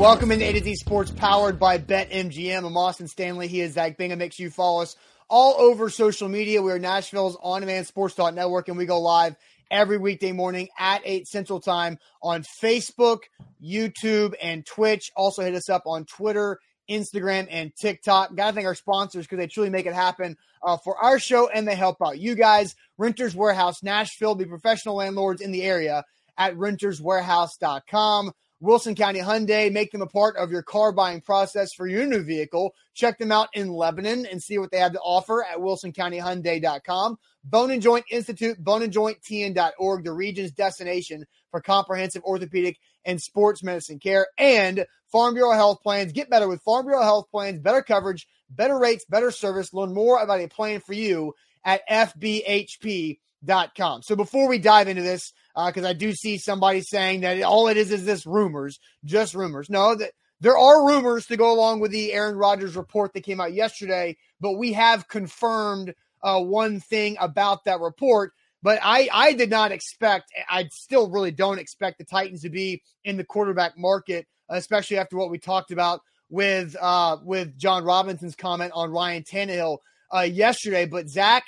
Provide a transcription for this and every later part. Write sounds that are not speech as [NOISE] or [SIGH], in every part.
Welcome into A to Z Sports powered by BetMGM. I'm Austin Stanley. He is Zach Bingham. Make sure you follow us all over social media. We are Nashville's on demand sports network, and we go live every weekday morning at 8 Central Time on Facebook, YouTube, and Twitch. Also, hit us up on Twitter, Instagram, and TikTok. Got to thank our sponsors because they truly make it happen uh, for our show and they help out you guys. Renters Warehouse Nashville, the professional landlords in the area at renterswarehouse.com. Wilson County Hyundai, make them a part of your car buying process for your new vehicle. Check them out in Lebanon and see what they have to offer at wilsoncountyhyundai.com. Bone and Joint Institute, boneandjointtn.org, the region's destination for comprehensive orthopedic and sports medicine care. And Farm Bureau Health Plans. Get better with Farm Bureau Health Plans, better coverage, better rates, better service. Learn more about a plan for you at FBHP.com. So before we dive into this, because uh, I do see somebody saying that all it is is this rumors, just rumors. No, that there are rumors to go along with the Aaron Rodgers report that came out yesterday, but we have confirmed uh, one thing about that report. But I, I did not expect, I still really don't expect the Titans to be in the quarterback market, especially after what we talked about with uh, with Jon Robinson's comment on Ryan Tannehill uh, yesterday. But Zach,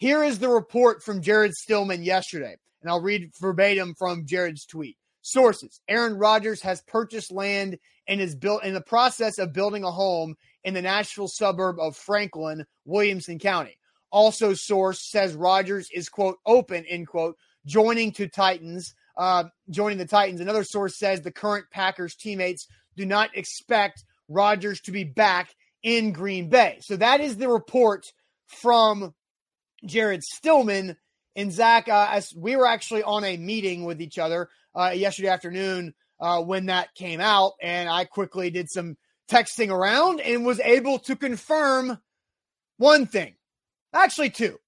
here is the report from Jared Stillman yesterday and I'll read verbatim from Jared's tweet. Sources: Aaron Rodgers has purchased land and is built in the process of building a home in the Nashville suburb of Franklin, Williamson County. Also, source says Rodgers is quote open end quote joining to Titans, uh, joining the Titans. Another source says the current Packers teammates do not expect Rodgers to be back in Green Bay. So that is the report from Jared Stillman and Zach, uh, as we were actually on a meeting with each other uh, yesterday afternoon uh, when that came out, and I quickly did some texting around and was able to confirm one thing, actually two.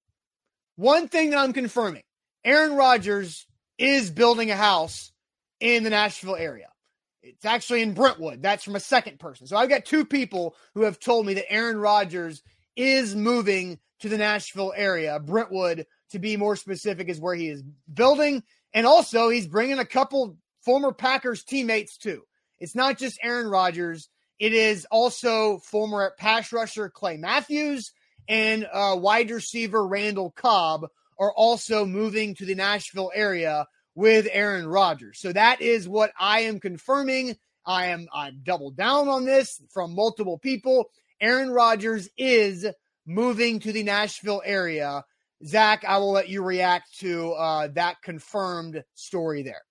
One thing that I'm confirming: Aaron Rodgers is building a house in the Nashville area. It's actually in Brentwood. That's from a second person. So I've got two people who have told me that Aaron Rodgers is moving to the Nashville area, Brentwood, to be more specific, is where he is building. And also, he's bringing a couple former Packers teammates too. It's not just Aaron Rodgers, it is also former pass rusher Clay Matthews and uh, wide receiver Randall Cobb are also moving to the Nashville area with Aaron Rodgers. So that is what I am confirming. I am I'm double down on this from multiple people. Aaron Rodgers is moving to the Nashville area Zach, I will let you react to uh, that confirmed story there.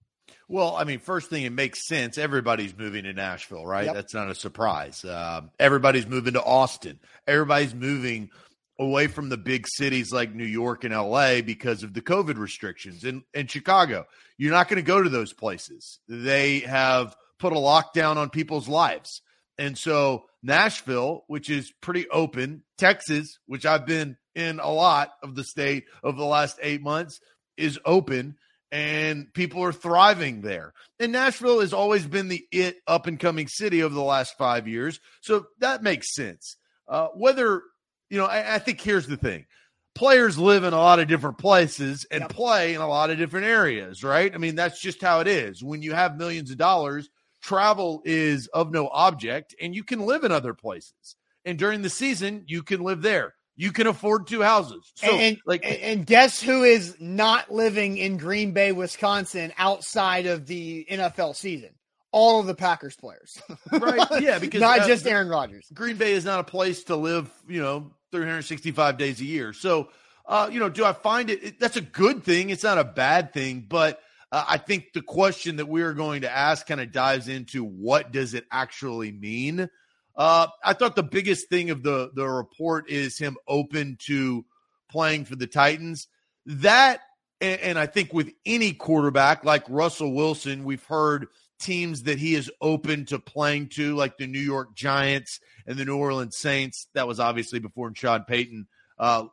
Well, I mean, first thing, it makes sense. Everybody's moving to Nashville, right? Yep. That's not a surprise. Uh, everybody's moving to Austin. Everybody's moving away from the big cities like New York and LA because of the COVID restrictions. and, in Chicago, you're not going to go to those places. They have put a lockdown on people's lives. And so Nashville, which is pretty open, Texas, which I've been in a lot of the state of the last eight months, is open and people are thriving there. And Nashville has always been the it up and coming city over the last five years. So that makes sense. Uh, whether, you know, I, I, think here's the thing players live in a lot of different places and yep. play in a lot of different areas, right? I mean, that's just how it is. When you have millions of dollars, travel is of no object and you can live in other places. And during the season, you can live there. You can afford two houses. So, and, like, and guess who is not living in Green Bay, Wisconsin, outside of the NFL season? All of the Packers players, right? Yeah, [LAUGHS] because not uh, just Aaron Rodgers. Green Bay is not a place to live. You know, 365 days a year. So, uh, you know, do I find it, it? That's a good thing. It's not a bad thing, but uh, I think the question that we are going to ask kind of dives into what does it actually mean. Uh, I thought the biggest thing of the the report is him open to playing for the Titans. That and, and I think with any quarterback like Russell Wilson, we've heard teams that he is open to playing to, like the New York Giants and the New Orleans Saints. That was obviously before Sean Payton uh,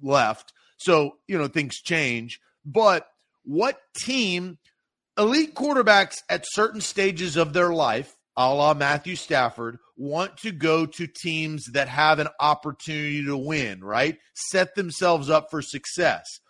left. So, you know, things change. But what team, elite quarterbacks at certain stages of their life, a la Matthew Stafford, want to go to teams that have an opportunity to win, right? Set themselves up for success.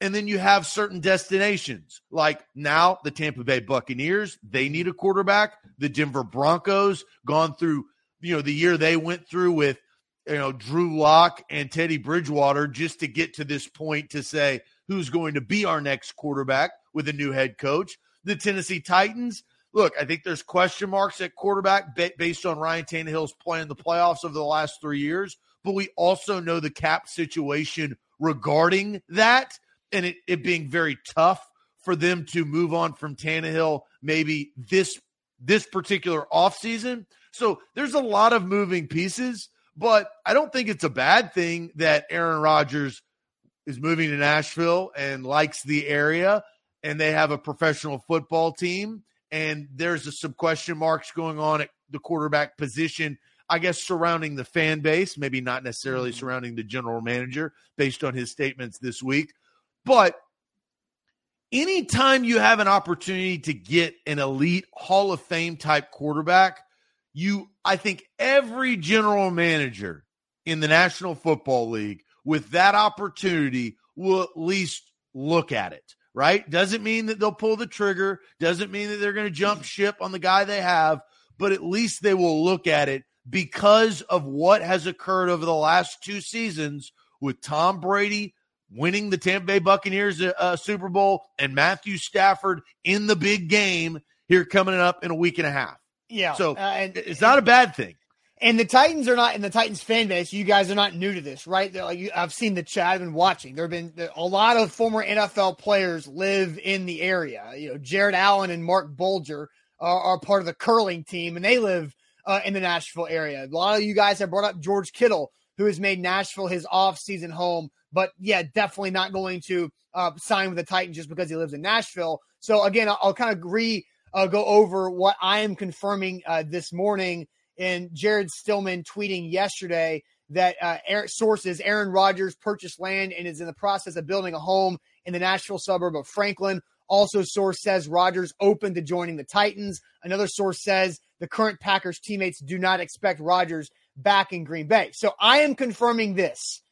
And then you have certain destinations like now the Tampa Bay Buccaneers, they need a quarterback. The Denver Broncos gone through, you know, the year they went through with, you know, Drew Lock and Teddy Bridgewater just to get to this point to say who's going to be our next quarterback with a new head coach. The Tennessee Titans, look, I think there's question marks at quarterback based on Ryan Tannehill's play in the playoffs over the last three years, but we also know the cap situation regarding that and it, it being very tough for them to move on from Tannehill maybe this this particular offseason. So there's a lot of moving pieces, but I don't think it's a bad thing that Aaron Rodgers is moving to Nashville and likes the area and they have a professional football team and there's some question marks going on at the quarterback position I guess surrounding the fan base, maybe not necessarily mm-hmm. surrounding the general manager based on his statements this week. But anytime you have an opportunity to get an elite Hall of Fame type quarterback, you I think every general manager in the National Football League with that opportunity will at least look at it, right? Doesn't mean that they'll pull the trigger, doesn't mean that they're going to jump ship on the guy they have, but at least they will look at it because of what has occurred over the last two seasons with Tom Brady winning the Tampa Bay Buccaneers uh, uh, Super Bowl and Matthew Stafford in the big game here coming up in a week and a half. Yeah. So uh, and, it's not a bad thing. And the Titans are not in the Titans fan base. You guys are not new to this, right? Like you, I've seen the chat. I've been watching. There have been a lot of former NFL players live in the area. You know, Jared Allen and Marc Bulger are, are part of the curling team, and they live uh, in the Nashville area. A lot of you guys have brought up George Kittle, who has made Nashville his off-season home, but yeah, definitely not going to uh, sign with the Titans just because he lives in Nashville. So again, I'll, I'll kind of agree, uh, go over what I am confirming uh, this morning. And Jared Stillman tweeting yesterday that uh, sources Aaron Rodgers purchased land and is in the process of building a home in the Nashville suburb of Franklin. Also, source says Rodgers open to joining the Titans. Another source says the current Packers teammates do not expect Rodgers back in Green Bay. So I am confirming this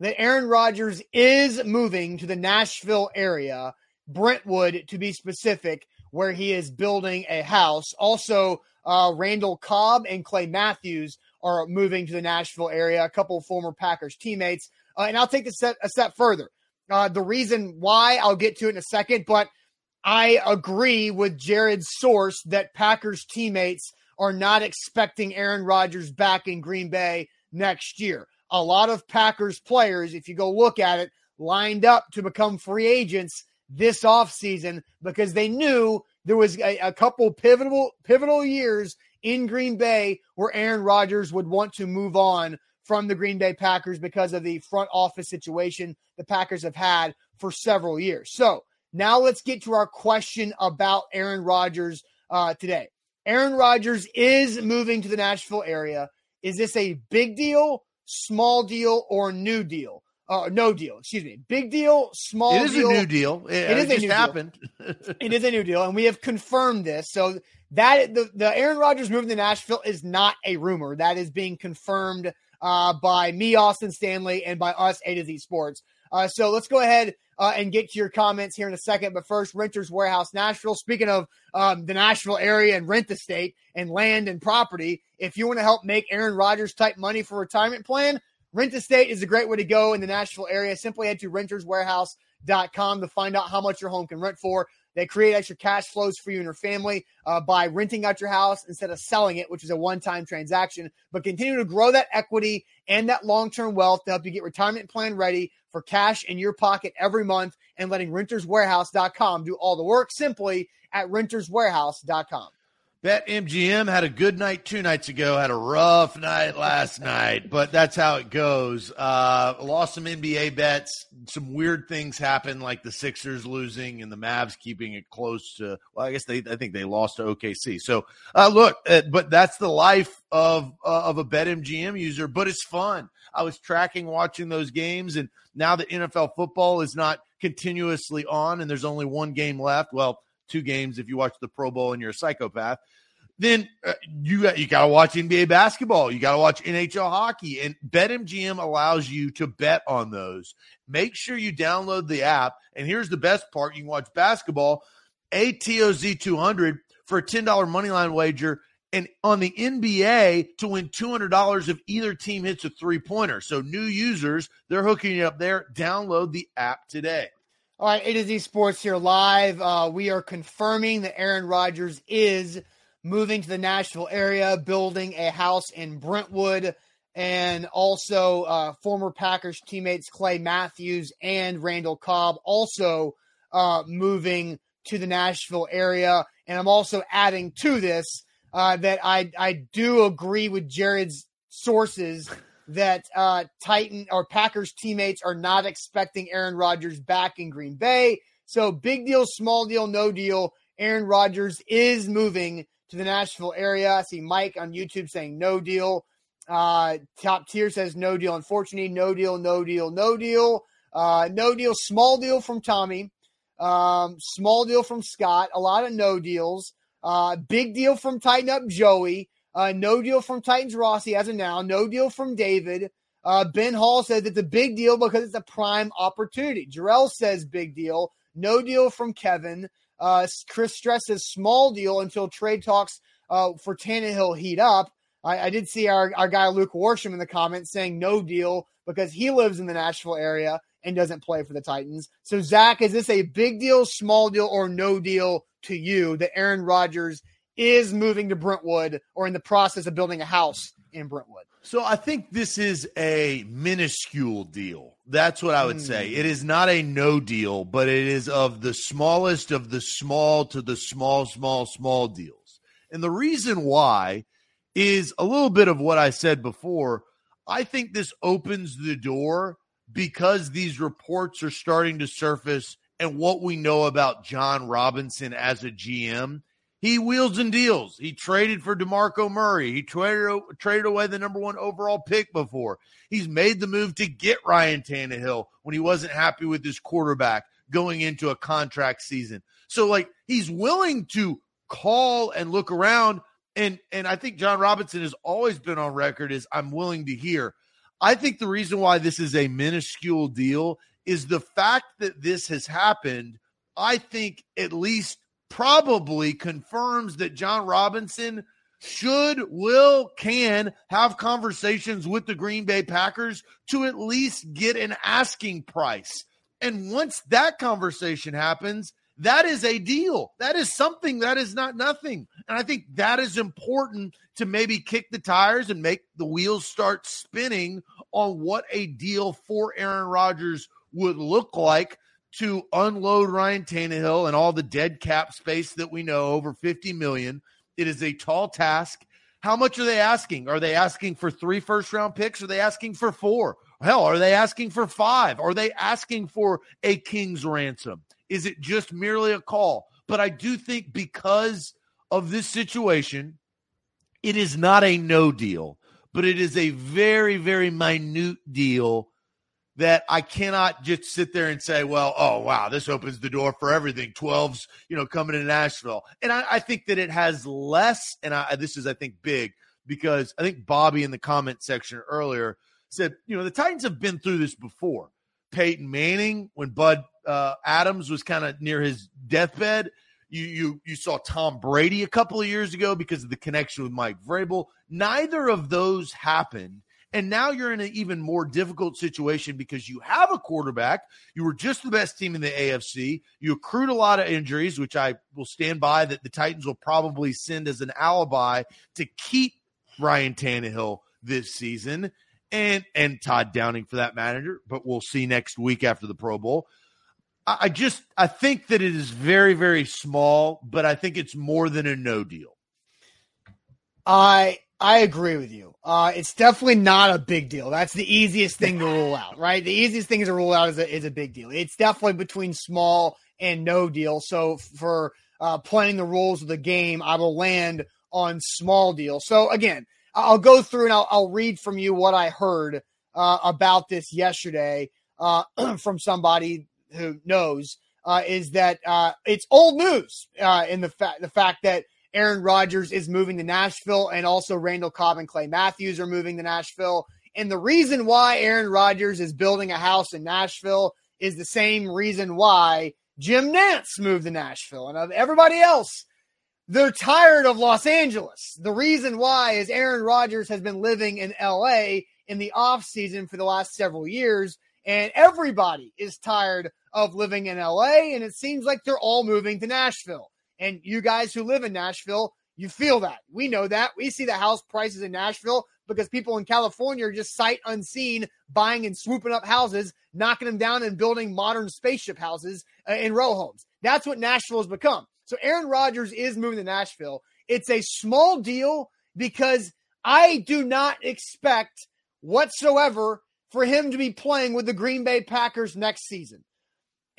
that Aaron Rodgers is moving to the Nashville area, Brentwood to be specific, where he is building a house. Also, uh, Randall Cobb and Clay Matthews are moving to the Nashville area, a couple of former Packers teammates. Uh, and I'll take this a step further. Uh, the reason why I'll get to it in a second, but I agree with Jared's source that Packers teammates are not expecting Aaron Rodgers back in Green Bay next year. A lot of Packers players, if you go look at it, lined up to become free agents this offseason because they knew there was a, a couple pivotal pivotal years in Green Bay where Aaron Rodgers would want to move on from the Green Bay Packers because of the front office situation the Packers have had for several years. So now let's get to our question about Aaron Rodgers uh, today. Aaron Rodgers is moving to the Nashville area. Is this a big deal, small deal, or new deal? Uh, no deal. Excuse me. Big deal, small. Deal. It is deal. a new deal. It, it is it a new happened. [LAUGHS] it is a new deal, and we have confirmed this. So that the, the Aaron Rodgers moving to Nashville is not a rumor. That is being confirmed uh, by me, Austin Stanley, and by us, A to Z Sports. Uh, so let's go ahead uh, and get to your comments here in a second. But first, Renters Warehouse Nashville. Speaking of um, the Nashville area and rent estate and land and property, if you want to help make Aaron Rodgers type money for retirement plan, Rent a state is a great way to go in the Nashville area. Simply head to renterswarehouse.com to find out how much your home can rent for. They create extra cash flows for you and your family uh, by renting out your house instead of selling it, which is a one time transaction, but continue to grow that equity and that long term wealth to help you get retirement plan ready for cash in your pocket every month and letting renterswarehouse.com do all the work simply at renterswarehouse.com. BetMGM had a good night two nights ago, had a rough night last night, but that's how it goes. Uh, lost some NBA bets. Some weird things happened, like the Sixers losing and the Mavs keeping it close to, well, I guess they, I think they lost to OKC. So, uh, look, uh, but that's the life of, uh, of a Bet MGM user, but it's fun. I was tracking watching those games, and now that NFL football is not continuously on and there's only one game left, well, two games if you watch the Pro Bowl and you're a psychopath. then uh, you got you got to watch NBA basketball. You got to watch NHL hockey, and BetMGM allows you to bet on those. Make sure you download the app. And here's the best part: you can watch basketball, ATOZ 200 for a ten dollar money line wager, and on the NBA to win two hundred dollars if either team hits a three pointer. So new users, they're hooking you up there. Download the app today. All right, A to Z Sports here live. Uh, we are confirming that Aaron Rodgers is moving to the Nashville area, building a house in Brentwood, and also uh, former Packers teammates Clay Matthews and Randall Cobb also uh, moving to the Nashville area. And I'm also adding to this uh, that I I do agree with Jared's sources that uh, Titan or Packers teammates are not expecting Aaron Rodgers back in Green Bay. So big deal, small deal, no deal. Aaron Rodgers is moving to the Nashville area. I see Mike on YouTube saying no deal. Uh, top tier says no deal. Unfortunately, no deal, no deal, no deal. Uh, no deal, small deal from Tommy. Um, small deal from Scott. A lot of no deals. Uh, big deal from Tighten Up Joey. Uh, no deal from Titans Rossi as of now. No deal from David. Uh, ben Hall says it's a big deal because it's a prime opportunity. Jarrell says big deal. No deal from Kevin. Uh, Chris Stress says small deal until trade talks uh, for Tannehill heat up. I, I, did see our, our guy Luke Worsham in the comments saying no deal because he lives in the Nashville area and doesn't play for the Titans. So, Zach, is this a big deal, small deal, or no deal to you that Aaron Rodgers is moving to Brentwood or in the process of building a house in Brentwood? So I think this is a minuscule deal. That's what I would mm. say. It is not a no deal, but it is of the smallest of the small to the small, small, small deals. And the reason why is a little bit of what I said before. I think this opens the door because these reports are starting to surface and what we know about Jon Robinson as a GM he wheels and deals. He traded for DeMarco Murray. He traded, traded away the number one overall pick before. He's made the move to get Ryan Tannehill when he wasn't happy with his quarterback going into a contract season. So, like, he's willing to call and look around. And, and I think Jon Robinson has always been on record as I'm willing to hear. I think the reason why this is a minuscule deal is the fact that this has happened. I think at least probably confirms that Jon Robinson should, will, can have conversations with the Green Bay Packers to at least get an asking price. And once that conversation happens, that is a deal. That is something that is not nothing. And I think that is important to maybe kick the tires and make the wheels start spinning on what a deal for Aaron Rodgers would look like to unload Ryan Tannehill and all the dead cap space that we know, over 50 million. It is a tall task. How much are they asking? Are they asking for three first round picks? Are they asking for four? Hell, are they asking for five? Are they asking for a king's ransom? Is it just merely a call? But I do think because of this situation, it is not a no deal, but it is a very, very minute deal that I cannot just sit there and say, well, oh, wow, this opens the door for everything. 12's, you know, coming to Nashville. And I, I think that it has less, and I, this is, I think, big because I think Bobby in the comment section earlier said, you know, the Titans have been through this before. Peyton Manning, when Bud uh, Adams was kind of near his deathbed, you, you you saw Tom Brady a couple of years ago because of the connection with Mike Vrabel. Neither of those happened and now you're in an even more difficult situation because you have a quarterback. You were just the best team in the AFC. You accrued a lot of injuries, which I will stand by that the Titans will probably send as an alibi to keep Ryan Tannehill this season and and Todd Downing for that matter. But we'll see next week after the Pro Bowl. I just I think that it is very very small, but I think it's more than a no deal. I I agree with you. Uh, it's definitely not a big deal. That's the easiest thing to rule out, right? The easiest thing to rule out is a, is a big deal. It's definitely between small and no deal. So for uh, playing the rules of the game, I will land on small deal. So again, I'll go through and I'll, I'll read from you what I heard uh, about this yesterday uh, [CLEARS THROAT] from somebody who knows. Uh, is that uh, it's old news in the fact the fact that Aaron Rodgers is moving to Nashville, and also Randall Cobb and Clay Matthews are moving to Nashville. And the reason why Aaron Rodgers is building a house in Nashville is the same reason why Jim Nantz moved to Nashville. And of everybody else, they're tired of Los Angeles. The reason why is Aaron Rodgers has been living in LA in the offseason for the last several years, and everybody is tired of living in LA, and it seems like they're all moving to Nashville. And you guys who live in Nashville, you feel that. We know that. We see the house prices in Nashville because people in California are just sight unseen buying and swooping up houses, knocking them down and building modern spaceship houses uh, in row homes. That's what Nashville has become. So Aaron Rodgers is moving to Nashville. It's a small deal because I do not expect whatsoever for him to be playing with the Green Bay Packers next season.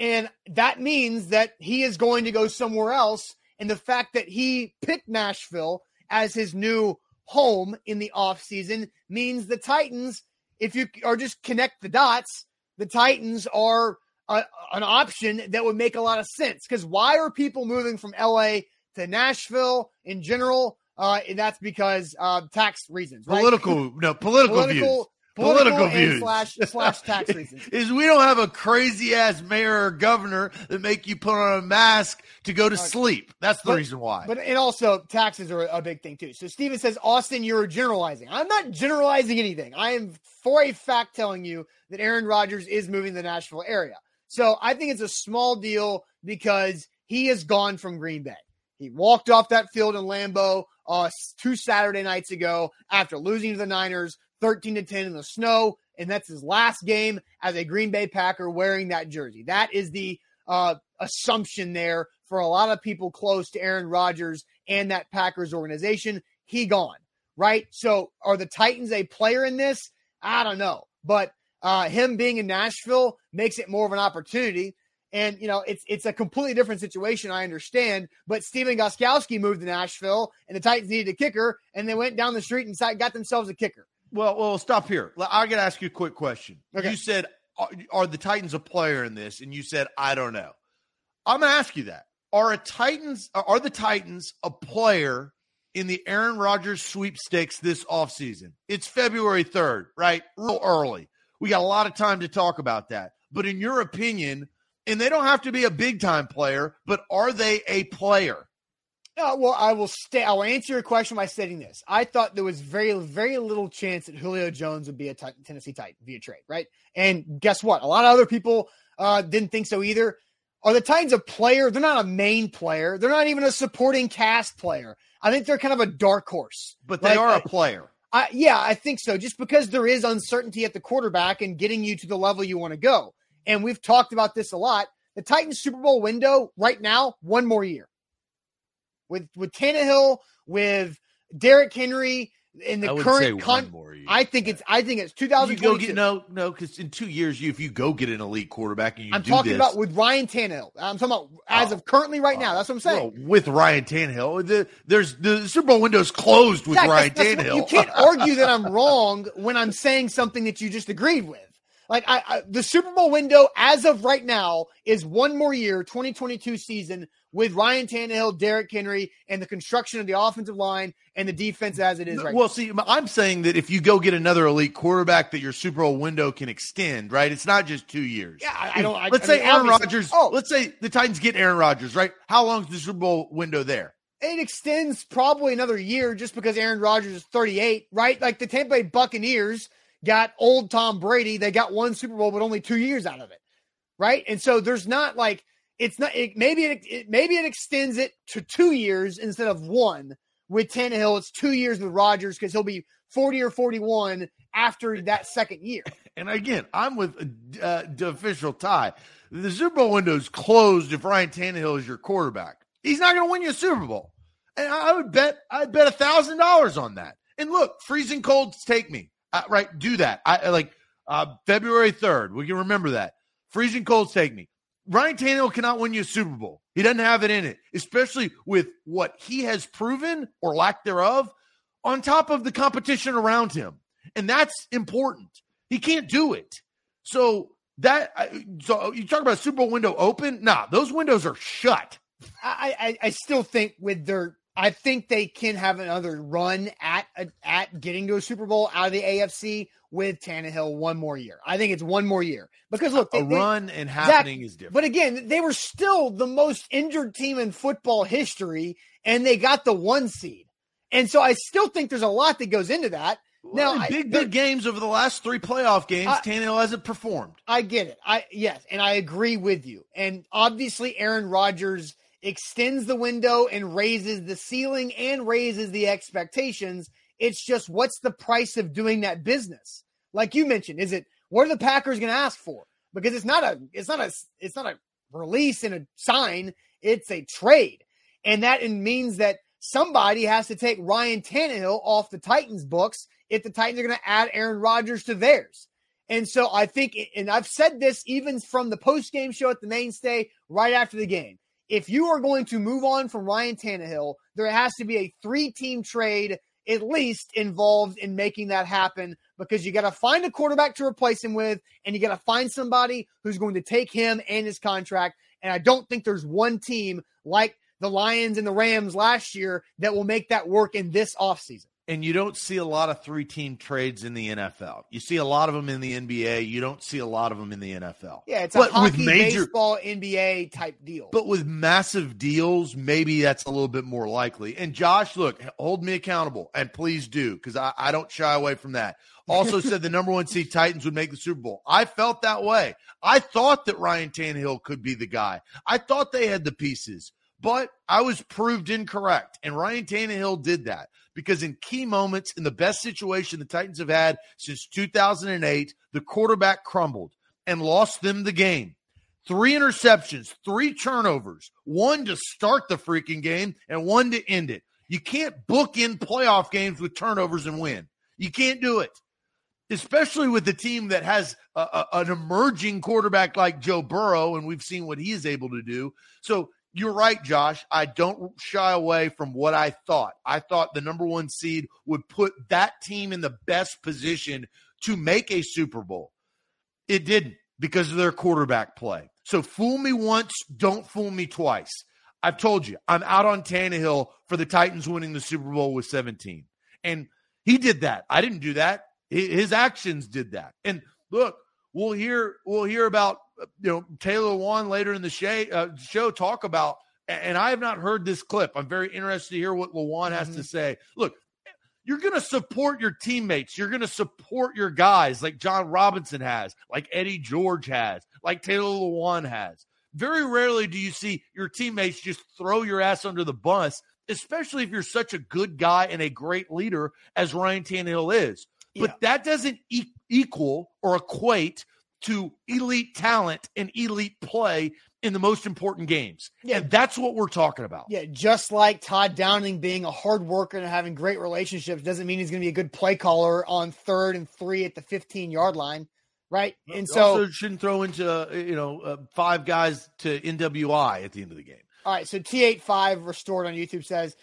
And that means that he is going to go somewhere else. And the fact that he picked Nashville as his new home in the offseason means the Titans, if you are just connect the dots, the Titans are a, an option that would make a lot of sense. Because why are people moving from LA to Nashville in general? Uh, and that's because uh, tax reasons, right? Political, no, political, political views political, political views slash slash tax [LAUGHS] reasons is we don't have a crazy ass mayor or governor that make you put on a mask to go to okay. sleep. That's the but, reason why. But and also taxes are a big thing too. So Steven says, Austin, you're generalizing. I'm not generalizing anything. I am for a fact telling you that Aaron Rodgers is moving the Nashville area. So I think it's a small deal because he is gone from Green Bay. He walked off that field in Lambeau uh, two Saturday nights ago after losing to the Niners, 13 to 10 in the snow. And that's his last game as a Green Bay Packer wearing that jersey. That is the uh, assumption there for a lot of people close to Aaron Rodgers and that Packers organization. He gone, right? So are the Titans a player in this? I don't know. But uh, him being in Nashville makes it more of an opportunity. And you know, it's it's a completely different situation. I understand, but Stephen Gostkowski moved to Nashville, and the Titans needed a kicker, and they went down the street and got themselves a kicker. Well, well, stop here. I got to ask you a quick question. Okay. You said, are, are the Titans a player in this? And you said, I don't know. I'm going to ask you that. Are a Titans are the Titans a player in the Aaron Rodgers sweepstakes this offseason? It's February 3rd, right? Real early. We got a lot of time to talk about that. But in your opinion, and they don't have to be a big time player, but are they a player? Uh, well, I will stay. I will answer your question by stating this. I thought there was very, very little chance that Julio Jones would be a t- Tennessee Titan via trade, right? And guess what? A lot of other people uh, didn't think so either. Are the Titans a player? They're not a main player. They're not even a supporting cast player. I think they're kind of a dark horse. But they like, are a player. I, yeah, I think so. Just because there is uncertainty at the quarterback and getting you to the level you want to go. And we've talked about this a lot. The Titans Super Bowl window right now, one more year with with Tannehill, with Derrick Henry in the current con- I think it's I think it's 2022. no, no, because in two years, you if you go get an elite quarterback and you I'm talking this, about with Ryan Tannehill. I'm talking about oh. as oh, of currently right now. Oh. That's what I'm saying. Well, with Ryan Tannehill, the, there's the Super Bowl window's closed with Ryan that's, that's Tannehill. you can't [LAUGHS] argue that I'm wrong when I'm saying something that you just agreed with. Like I, I, the Super Bowl window as of right now is one more year, 2022 season with Ryan Tannehill, Derrick Henry, and the construction of the offensive line and the defense as it is right well, now. see, I'm saying that if you go get another elite quarterback, that your Super Bowl window can extend, right? It's not just two years. Yeah, I, I don't. I, let's say mean, Aaron Rodgers. Oh, let's say the Titans get Aaron Rodgers, right? How long is the Super Bowl window there? It extends probably another year just because Aaron Rodgers is 38, right? Like the Tampa Bay Buccaneers got old Tom Brady. They got one Super Bowl, but only two years out of it, right? And so there's not like it's not it, maybe it, it, maybe it extends it to two years instead of one with Tannehill. It's two years with Rodgers because he'll be 40 or 41 after that second year. [LAUGHS] And again, I'm with uh, the official tie. The Super Bowl window is closed if Ryan Tannehill is your quarterback. He's not going to win you a Super Bowl. And I would bet I'd bet a thousand dollars on that. And look, freezing colds take me. Uh, right, do that. I like uh, February 3rd. We can remember that. Freezing colds take me. Ryan Tannehill cannot win you a Super Bowl. He doesn't have it in it, especially with what he has proven or lack thereof on top of the competition around him. And that's important. He can't do it. So that so you talk about Super Bowl window open? Nah, those windows are shut. I, I, I still think with their I think they can have another run at at getting to a Super Bowl out of the AFC with Tannehill one more year. I think it's one more year because look, a they, run and happening is different. But again, they were still the most injured team in football history, and they got the one seed. And so I still think there's a lot that goes into that. Well, now, big big games over the last three playoff games, I, Tannehill hasn't performed. I get it. I yes, and I agree with you. And obviously, Aaron Rodgers extends the window and raises the ceiling and raises the expectations. It's just what's the price of doing that business? Like you mentioned, is it what are the Packers going to ask for? Because it's not a it's not a it's not a release and a sign. It's a trade, and that means that somebody has to take Ryan Tannehill off the Titans books if the Titans are going to add Aaron Rodgers to theirs. And so I think, and I've said this even from the post game show at the mainstay right after the game if you are going to move on from Ryan Tannehill, there has to be a three team trade at least involved in making that happen because you got to find a quarterback to replace him with, and you got to find somebody who's going to take him and his contract. And I don't think there's one team like the Lions and the Rams last year that will make that work in this offseason and you don't see a lot of three team trades in the NFL. You see a lot of them in the NBA. You don't see a lot of them in the NFL. Yeah, it's a hockey, with major, baseball, NBA type deal. But with massive deals, maybe that's a little bit more likely. And Josh, look, hold me accountable, and please do, because I, I don't shy away from that. Also [LAUGHS] said the number one seed Titans would make the Super Bowl. I felt that way. I thought that Ryan Tannehill could be the guy. I thought they had the pieces, but I was proved incorrect. And Ryan Tannehill did that because in key moments, in the best situation the Titans have had since 2008, the quarterback crumbled and lost them the game. Three interceptions, three turnovers, one to start the freaking game and one to end it. You can't book in playoff games with turnovers and win. You can't do it, especially with the team that has a, a, an emerging quarterback like Joe Burrow, and we've seen what he is able to do. So you're right, Josh. I don't shy away from what I thought. I thought the number one seed would put that team in the best position to make a Super Bowl. It didn't because of their quarterback play. So fool me once, don't fool me twice. I've told you, I'm out on Tannehill for the Titans winning the Super Bowl with 17. And he did that. I didn't do that. His actions did that. And look, we'll hear we'll hear about you know Taylor Lewan later in the show, uh, show talk about, and I have not heard this clip. I'm very interested to hear what Lewan has mm-hmm. to say. Look, you're going to support your teammates. You're going to support your guys like Jon Robinson has, like Eddie George has, like Taylor Lewan has. Very rarely do you see your teammates just throw your ass under the bus, especially if you're such a good guy and a great leader as Ryan Tannehill is. Yeah. But that doesn't e- equal or equate to elite talent and elite play in the most important games. Yeah. And that's what we're talking about. Yeah, just like Todd Downing being a hard worker and having great relationships doesn't mean he's going to be a good play caller on third and three at the 15 yard line. Right. And so also shouldn't throw into, you know, uh, five guys to NWI at the end of the game. All right. So T85 restored on YouTube says,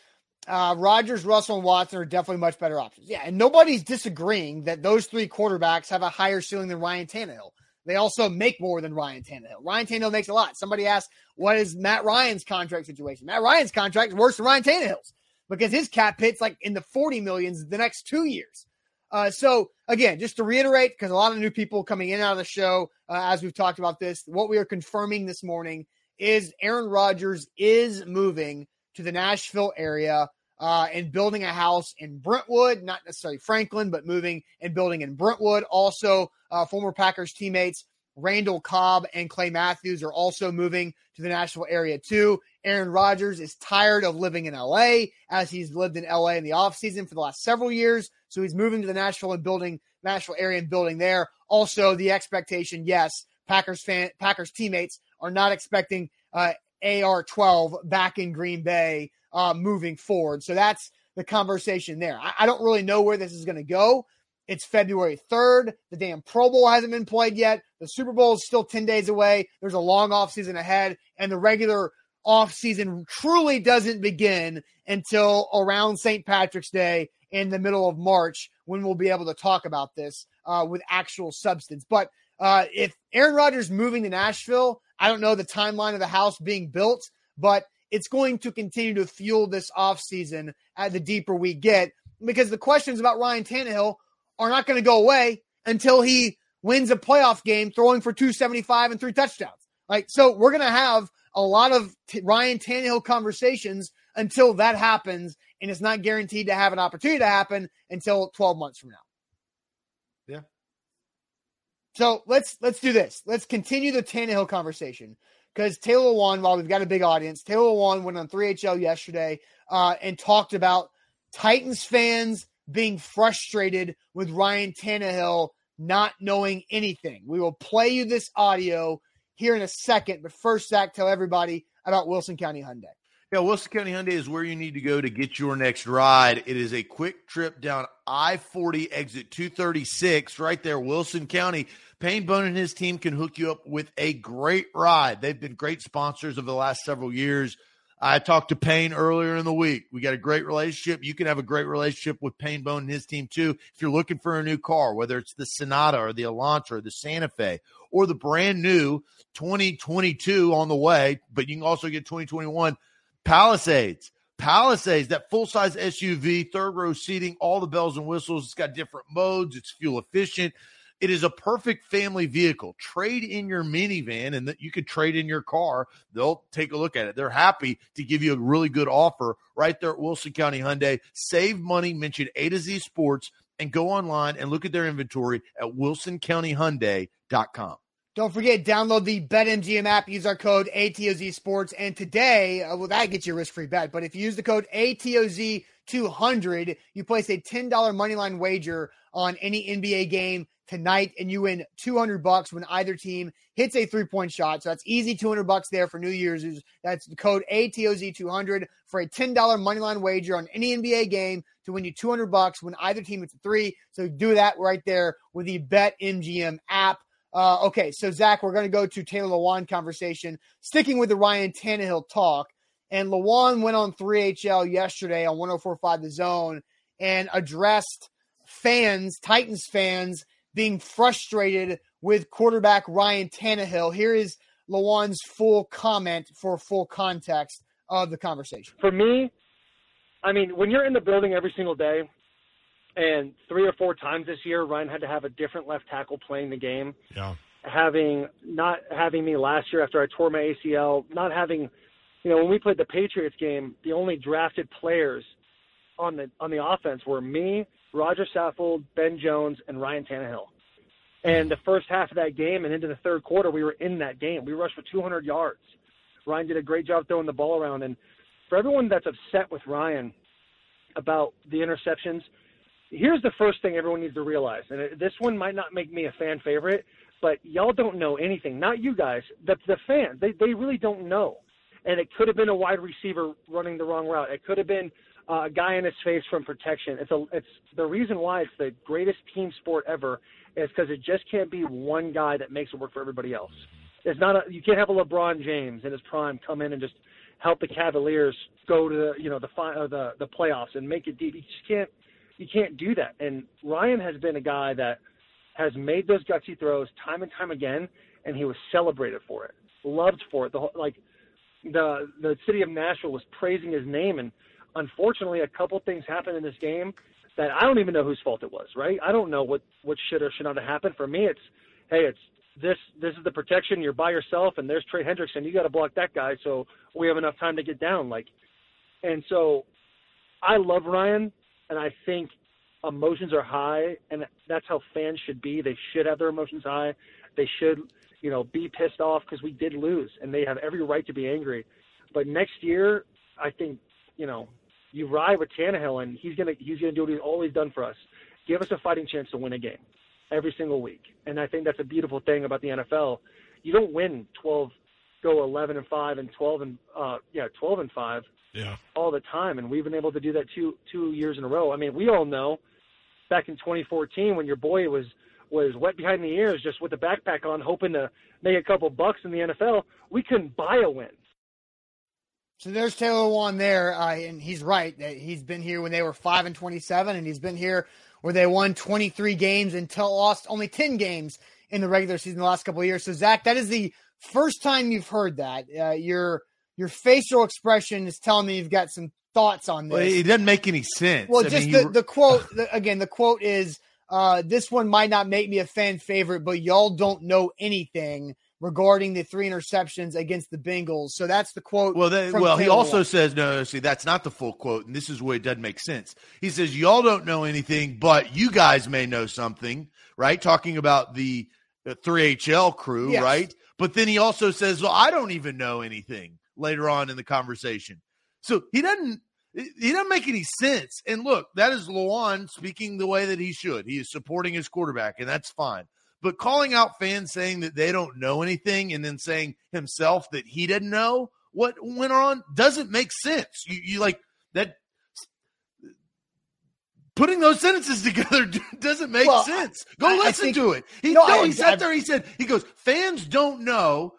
uh, Rodgers, Russell, and Watson are definitely much better options. Yeah, and nobody's disagreeing that those three quarterbacks have a higher ceiling than Ryan Tannehill. They also make more than Ryan Tannehill. Ryan Tannehill makes a lot. Somebody asked, what is Matt Ryan's contract situation? Matt Ryan's contract is worse than Ryan Tannehill's because his cap hit's like in the 40 millions the next two years. Uh, so again, just to reiterate, because a lot of new people coming in and out of the show, uh, as we've talked about this, what we are confirming this morning is Aaron Rodgers is moving to the Nashville area uh, and building a house in Brentwood, not necessarily Franklin, but moving and building in Brentwood. Also, uh, former Packers teammates Randall Cobb and Clay Matthews are also moving to the Nashville area too. Aaron Rodgers is tired of living in LA as he's lived in LA in the offseason for the last several years. So he's moving to the Nashville and building Nashville area and building there. Also, the expectation, yes, Packers fan Packers teammates are not expecting uh, AR 12 back in Green Bay uh, moving forward. So that's the conversation there. I, I don't really know where this is going to go. It's February 3rd. The damn Pro Bowl hasn't been played yet. The Super Bowl is still 10 days away. There's a long offseason ahead, and the regular offseason truly doesn't begin until around St. Patrick's Day in the middle of March when we'll be able to talk about this uh, with actual substance. But uh, if Aaron Rodgers moving to Nashville, I don't know the timeline of the house being built, but it's going to continue to fuel this offseason at the deeper we get because the questions about Ryan Tannehill are not going to go away until he wins a playoff game throwing for 275 and three touchdowns. Like, so we're going to have a lot of t- Ryan Tannehill conversations until that happens. And it's not guaranteed to have an opportunity to happen until 12 months from now. Yeah. So let's let's do this. Let's continue the Tannehill conversation because Taylor Lewan, while we've got a big audience, Taylor Lewan went on 3HL yesterday uh, and talked about Titans fans being frustrated with Ryan Tannehill not knowing anything. We will play you this audio here in a second, but first, Zach, tell everybody about Wilson County Hyundai. Yeah, Wilson County Hyundai is where you need to go to get your next ride. It is a quick trip down I 40 exit 236 right there, Wilson County. Payne Bone and his team can hook you up with a great ride. They've been great sponsors over the last several years. I talked to Payne earlier in the week. We got a great relationship. You can have a great relationship with Payne Bone and his team too. If you're looking for a new car, whether it's the Sonata or the Elantra or the Santa Fe or the brand new 2022 on the way, but you can also get 2021 Palisades. Palisades, that full size SUV, third row seating, all the bells and whistles. It's got different modes. It's fuel efficient. It is a perfect family vehicle. Trade in your minivan and that you could trade in your car. They'll take a look at it. They're happy to give you a really good offer right there at Wilson County Hyundai. Save money, mention A to Z Sports, and go online and look at their inventory at wilsoncountyhyundai.com. Don't forget, download the BetMGM app. Use our code ATOZ Sports. And today, uh, well, that gets you a risk free bet. But if you use the code ATOZ200, you place a $10 moneyline wager on any NBA game tonight and you win 200 bucks when either team hits a three point shot. So that's easy 200 bucks there for New Year's. That's the code ATOZ200 for a $10 moneyline wager on any NBA game to win you 200 bucks when either team hits a three. So do that right there with the BetMGM app. Uh, okay, so Zach, we're going to go to Taylor Lewan conversation, sticking with the Ryan Tannehill talk. And Lewan went on 3HL yesterday on 104.5 The Zone and addressed fans, Titans fans, being frustrated with quarterback Ryan Tannehill. Here is Lewan's full comment for full context of the conversation. For me, I mean, when you're in the building every single day, and three or four times this year, Ryan had to have a different left tackle playing the game. Yeah. Having not having me last year after I tore my ACL, not having, you know, when we played the Patriots game, the only drafted players on the on the offense were me, Rodger Saffold, Ben Jones, and Ryan Tannehill. And the first half of that game and into the third quarter, we were in that game. We rushed for 200 yards. Ryan did a great job throwing the ball around. And for everyone that's upset with Ryan about the interceptions, here's the first thing everyone needs to realize. And this one might not make me a fan favorite, but y'all don't know anything. Not you guys, the, the fans. They, they really don't know. And it could have been a wide receiver running the wrong route. It could have been uh, a guy in his face from protection. It's a it's the reason why it's the greatest team sport ever is because it just can't be one guy that makes it work for everybody else. It's not a you can't have a LeBron James in his prime come in and just help the Cavaliers go to the you know the fi- the the playoffs and make it deep. You just can't you can't do that. And Ryan has been a guy that has made those gutsy throws time and time again, and he was celebrated for it, loved for it. The whole, like the the city of Nashville was praising his name and unfortunately, a couple things happened in this game that I don't even know whose fault it was. Right? I don't know what what should or should not have happened. For me, it's hey, it's this this is the protection. You're by yourself, and there's Trey Hendrickson. You got to block that guy, so we have enough time to get down. Like, and so I love Ryan, and I think emotions are high, and that's how fans should be. They should have their emotions high. They should, you know, be pissed off because we did lose, and they have every right to be angry. But next year, I think, you know, you ride with Tannehill, and he's gonna he's gonna do what he's always done for us. Give us a fighting chance to win a game every single week, and I think that's a beautiful thing about the NFL. You don't win 12, go 11 and five, and 12 and uh, yeah, 12 and five yeah. all the time, and we've been able to do that two two years in a row. I mean, we all know back in 2014 when your boy was was wet behind the ears, just with the backpack on, hoping to make a couple bucks in the NFL, we couldn't buy a win. So there's Taylor Lewan there, uh, and he's right that he's been here when they were five and twenty-seven, and he's been here where they won twenty-three games and lost only ten games in the regular season the last couple of years. So Zach, that is the first time you've heard that. Uh, you're your facial expression is telling me you've got some thoughts on this. Well, it doesn't make any sense. Well, I just mean, the, the quote the, again. The quote is, uh, "This one might not make me a fan favorite, but y'all don't know anything." Regarding the three interceptions against the Bengals. So that's the quote. Well, well, he also says no. See, that's not the full quote, and this is where it doesn't make sense. He says y'all don't know anything, but you guys may know something, right? Talking about the uh, three HL crew, yes. right? But then he also says, "Well, I don't even know anything." Later on in the conversation, so he doesn't. He doesn't make any sense. And look, that is Lewan speaking the way that he should. He is supporting his quarterback, and that's fine. But calling out fans saying that they don't know anything and then saying himself that he didn't know what went on doesn't make sense. You, you like that putting those sentences [LAUGHS] together doesn't make well, sense. Go I, listen I think, to it. He no, no he sat there. He said he goes, fans don't know.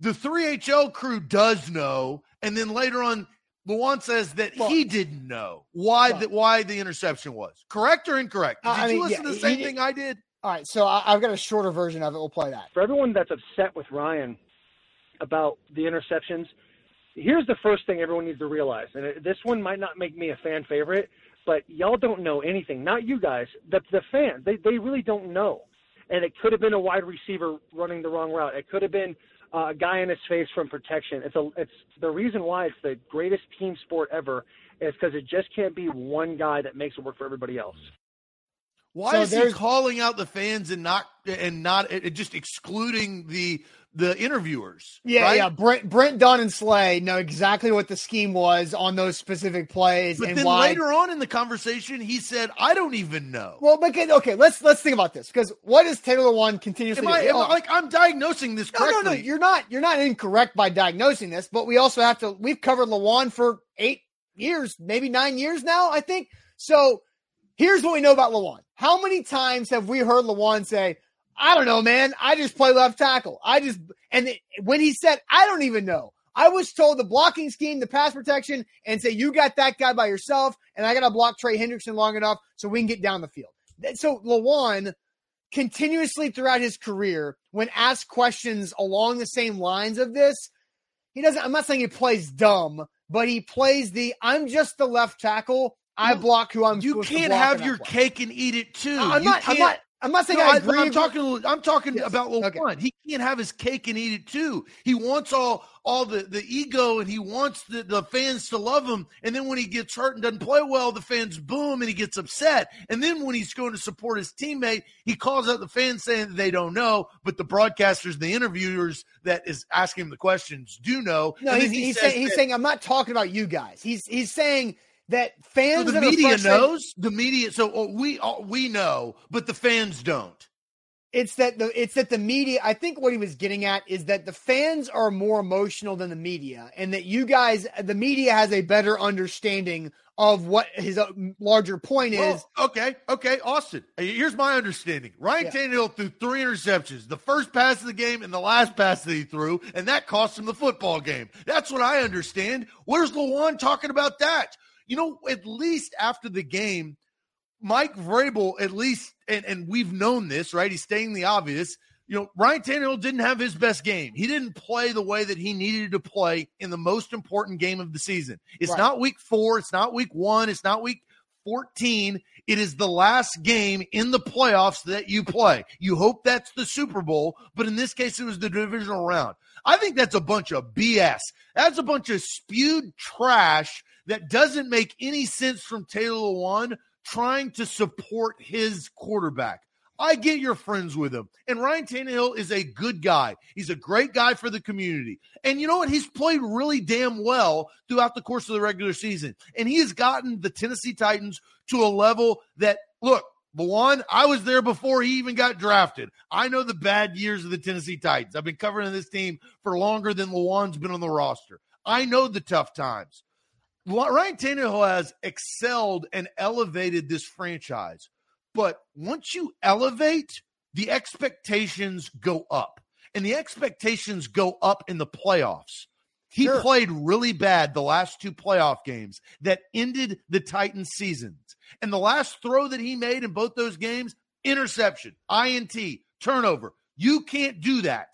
The 3HL crew does know, and then later on, Lewan says that well, he didn't know why well, that why the interception was correct or incorrect. Did I you mean, listen yeah, to the same thing I did? All right, so I, have got a shorter version of it. We'll play that. For everyone that's upset with Ryan about the interceptions, here's the first thing everyone needs to realize. And this one might not make me a fan favorite, but y'all don't know anything. Not you guys, the the fans. They they really don't know. And it could have been a wide receiver running the wrong route. It could have been uh, a guy in his face from protection. It's a it's the reason why it's the greatest team sport ever is because it just can't be one guy that makes it work for everybody else. Why so is he calling out the fans and not and not just excluding the the interviewers? Yeah, right? yeah. Brent Brent Dunn and Slay know exactly what the scheme was on those specific plays. But and then why... later on in the conversation, he said, "I don't even know." Well, but okay, let's let's think about this because what is Taylor Lewan continuously? Am I, am I, like I'm diagnosing this correctly? No, no, no. You're not. You're not incorrect by diagnosing this, but we also have to. We've covered Lewan for eight years, maybe nine years now. I think so Here's what we know about Lewan. How many times have we heard Lewan say, I don't know, man. I just play left tackle. I just, and when he said, I don't even know, I was told the blocking scheme, the pass protection, and say, you got that guy by yourself, and I got to block Trey Hendrickson long enough so we can get down the field. So Lewan continuously throughout his career, when asked questions along the same lines of this, he doesn't, I'm not saying he plays dumb, but he plays the, I'm just the left tackle I block who I'm. You can't have your cake and eat it too. I'm you not. I'm not. I'm not saying no, I agree. I'm talking. I'm talking yes. about Lewan. Okay. He can't have his cake and eat it too. He wants all all the, the ego and he wants the, the fans to love him. And then when he gets hurt and doesn't play well, the fans boom and he gets upset. And then when he's going to support his teammate, he calls out the fans saying they don't know, but the broadcasters, the interviewers that is asking him the questions do know. No, he's, he he's, saying, he's saying I'm not talking about you guys. He's he's saying that fans. So the media knows. The media. So oh, we oh, we know, but the fans don't. It's that the it's that the media. I think what he was getting at is that the fans are more emotional than the media, and that you guys, the media, has a better understanding of what his uh, larger point well, is. Okay, okay, Austin. Here's my understanding. Ryan yeah. Tannehill threw three interceptions: the first pass of the game and the last pass that he threw, and that cost him the football game. That's what I understand. Where's Lewan talking about that? You know, at least after the game, Mike Vrabel, at least, and, and we've known this, right? He's stating the obvious. You know, Ryan Tannehill didn't have his best game. He didn't play the way that he needed to play in the most important game of the season. It's right. not week four. It's not week one. It's not week 14. It is the last game in the playoffs that you play. You hope that's the Super Bowl, but in this case, it was the divisional round. I think that's a bunch of BS. That's a bunch of spewed trash that doesn't make any sense from Taylor Lewan trying to support his quarterback. I get you're friends with him. And Ryan Tannehill is a good guy. He's a great guy for the community. And you know what? He's played really damn well throughout the course of the regular season. And he has gotten the Tennessee Titans to a level that, look, Lewan, I was there before he even got drafted. I know the bad years of the Tennessee Titans. I've been covering this team for longer than Lewan's been on the roster. I know the tough times. Ryan Tannehill has excelled and elevated this franchise. But once you elevate, the expectations go up. And the expectations go up in the playoffs. He sure. played really bad the last two playoff games that ended the Titans' seasons. And the last throw that he made in both those games, interception, INT, turnover. You can't do that.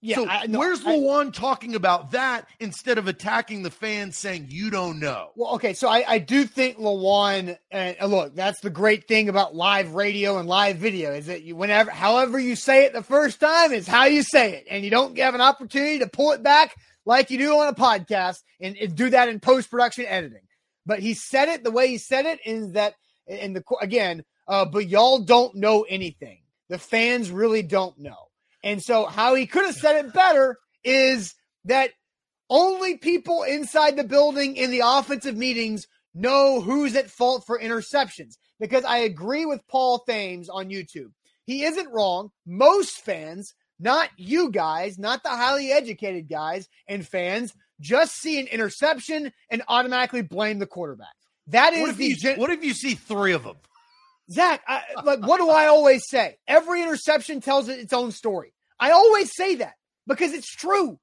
Yeah, so I, no, where's Lewan talking about that instead of attacking the fans saying you don't know? Well, okay, so I, I do think Lewan, and uh, look, that's the great thing about live radio and live video is that you, whenever, however you say it the first time is how you say it, and you don't have an opportunity to pull it back like you do on a podcast and, and do that in post production editing. But he said it the way he said it is that, and the again, uh, but y'all don't know anything. The fans really don't know. And so, how he could have said it better is that only people inside the building in the offensive meetings know who's at fault for interceptions. Because I agree with Paul Thames on YouTube. He isn't wrong. Most fans, not you guys, not the highly educated guys and fans, just see an interception and automatically blame the quarterback. That is what the. You, gen- what if you see three of them? Zach, I, like, what do I always say? Every interception tells its own story. I always say that because it's true.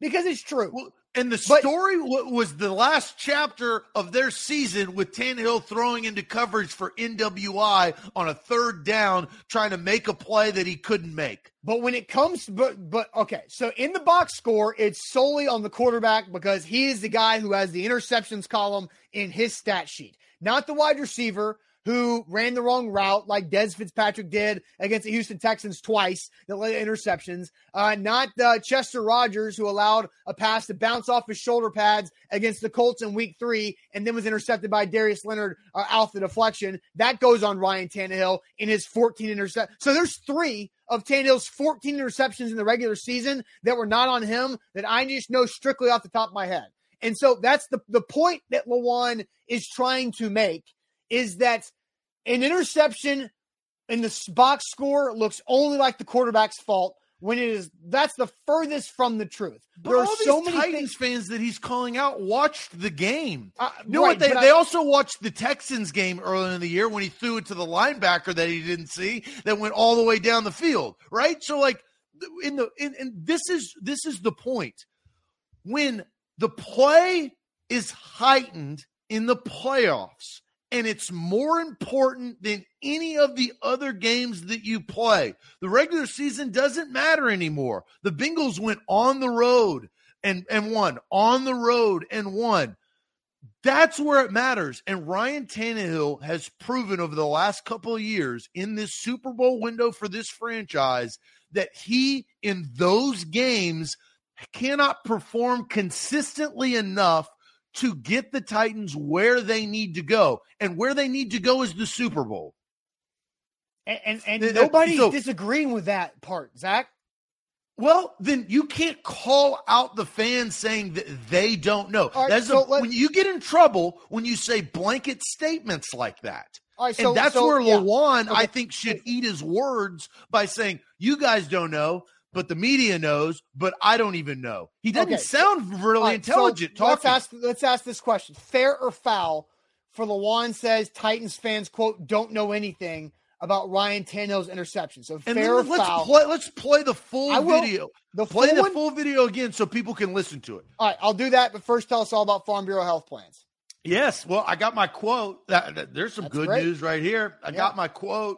Because it's true. Well, and the story but, was the last chapter of their season with Tannehill throwing into coverage for NWI on a third down, trying to make a play that he couldn't make. But when it comes, but but okay, so in the box score, it's solely on the quarterback because he is the guy who has the interceptions column in his stat sheet, not the wide receiver who ran the wrong route, like Dez Fitzpatrick did against the Houston Texans twice, that led to interceptions. Uh, not uh, Chester Rogers, who allowed a pass to bounce off his shoulder pads against the Colts in week three and then was intercepted by Darius Leonard uh, out the deflection. That goes on Ryan Tannehill in his 14 interceptions. So there's three of Tannehill's 14 interceptions in the regular season that were not on him that I just know strictly off the top of my head. And so that's the, the point that Lewan is trying to make is that an interception in the box score looks only like the quarterback's fault when it is that's the furthest from the truth. But there are so many Titans things, fans that he's calling out watched the game. Uh, you know right, what? They, they I, also watched the Texans game earlier in the year when he threw it to the linebacker that he didn't see that went all the way down the field. Right. So like in the in, and this is this is the point when the play is heightened in the playoffs and it's more important than any of the other games that you play. The regular season doesn't matter anymore. The Bengals went on the road and, and won, on the road and won. That's where it matters. And Ryan Tannehill has proven over the last couple of years in this Super Bowl window for this franchise that he, in those games, cannot perform consistently enough to get the Titans where they need to go. And where they need to go is the Super Bowl. And and, and nobody's so, disagreeing with that part, Zach. Well, then you can't call out the fans saying that they don't know. Right, that's so a, when you get in trouble when you say blanket statements like that. so, and that's where yeah. Okay. I think, should eat his words by saying, "You guys don't know but the media knows, but I don't even know. He doesn't okay. sound really right, intelligent so talking. Let's ask, let's ask this question: Fair or foul? For Lewan says Titans fans quote don't know anything about Ryan Tannehill's interception. So and fair or let's foul? Play, let's play the full video. The play full the full video again so people can listen to it. All right, I'll do that. But first, tell us all about Farm Bureau health plans. Yes, well, I got my quote. There's some That's good great. news right here. I yeah. got my quote,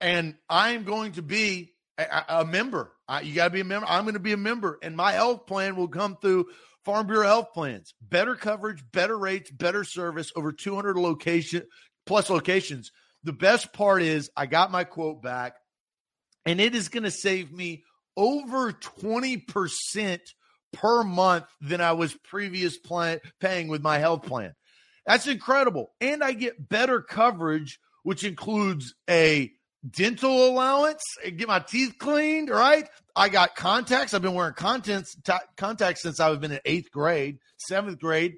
and I am going to be a, a member I, you got to be a member. I'm going to be a member, and my health plan will come through Farm Bureau Health Plans. Better coverage, better rates, better service, over 200 location plus locations. The best part is I got my quote back, and it is going to save me over 20% per month than I was previous plan, paying with my health plan. That's incredible. And I get better coverage, which includes a dental allowance and get my teeth cleaned, right? I got contacts. I've been wearing contacts, t- contacts since I've been in eighth grade, seventh grade.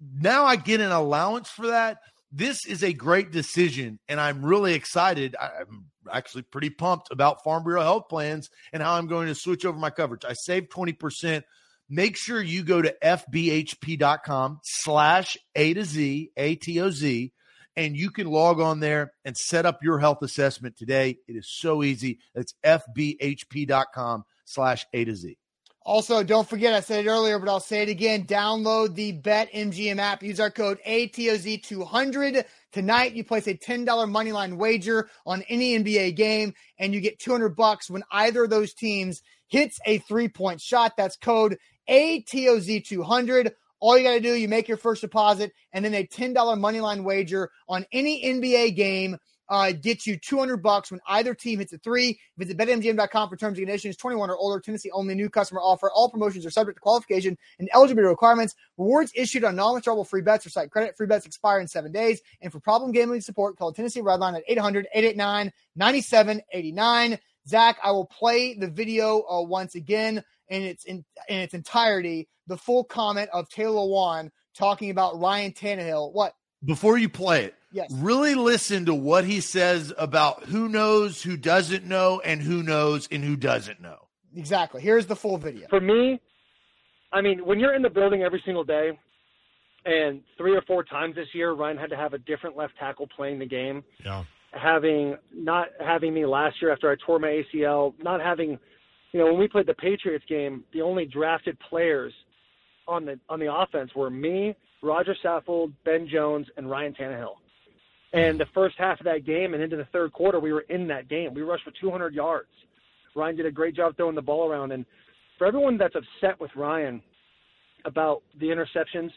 Now I get an allowance for that. This is a great decision, and I'm really excited. I'm actually pretty pumped about Farm Bureau health plans and how I'm going to switch over my coverage. I saved 20%. Make sure you go to fbhp.com slash A to Z, A T O Z and you can log on there and set up your health assessment today. It is so easy. It's fbhp.com slash A to Z. Also, don't forget, I said it earlier, but I'll say it again. Download the BetMGM app. Use our code ATOZ200. Tonight, you place a $10 moneyline wager on any NBA game, and you get 200 bucks when either of those teams hits a three point shot. That's code ATOZ200. All you got to do, you make your first deposit and then a $10 money line wager on any NBA game uh, gets you 200 bucks when either team hits a three. Visit betmgm.com for terms and conditions. 21 or older, Tennessee only new customer offer. All promotions are subject to qualification and eligibility requirements. Rewards issued on non-withdrawable free bets or site credit. Free bets expire in seven days. And for problem gambling support, call Tennessee Redline at 800-889-9789. Zach, I will play the video uh, once again in its in, in its entirety. The full comment of Taylor Lewan talking about Ryan Tannehill. What? Before you play it, Yes. Really listen to what he says about who knows, who doesn't know, and who knows and who doesn't know. Exactly. Here's the full video. For me, I mean, when you're in the building every single day, and three or four times this year, Ryan had to have a different left tackle playing the game. Yeah. Having not having me last year after I tore my ACL, not having, you know, when we played the Patriots game, the only drafted players on the on the offense were me, Rodger Saffold, Ben Jones, and Ryan Tannehill. And the first half of that game and into the third quarter, we were in that game. We rushed for 200 yards. Ryan did a great job throwing the ball around. And for everyone that's upset with Ryan about the interceptions,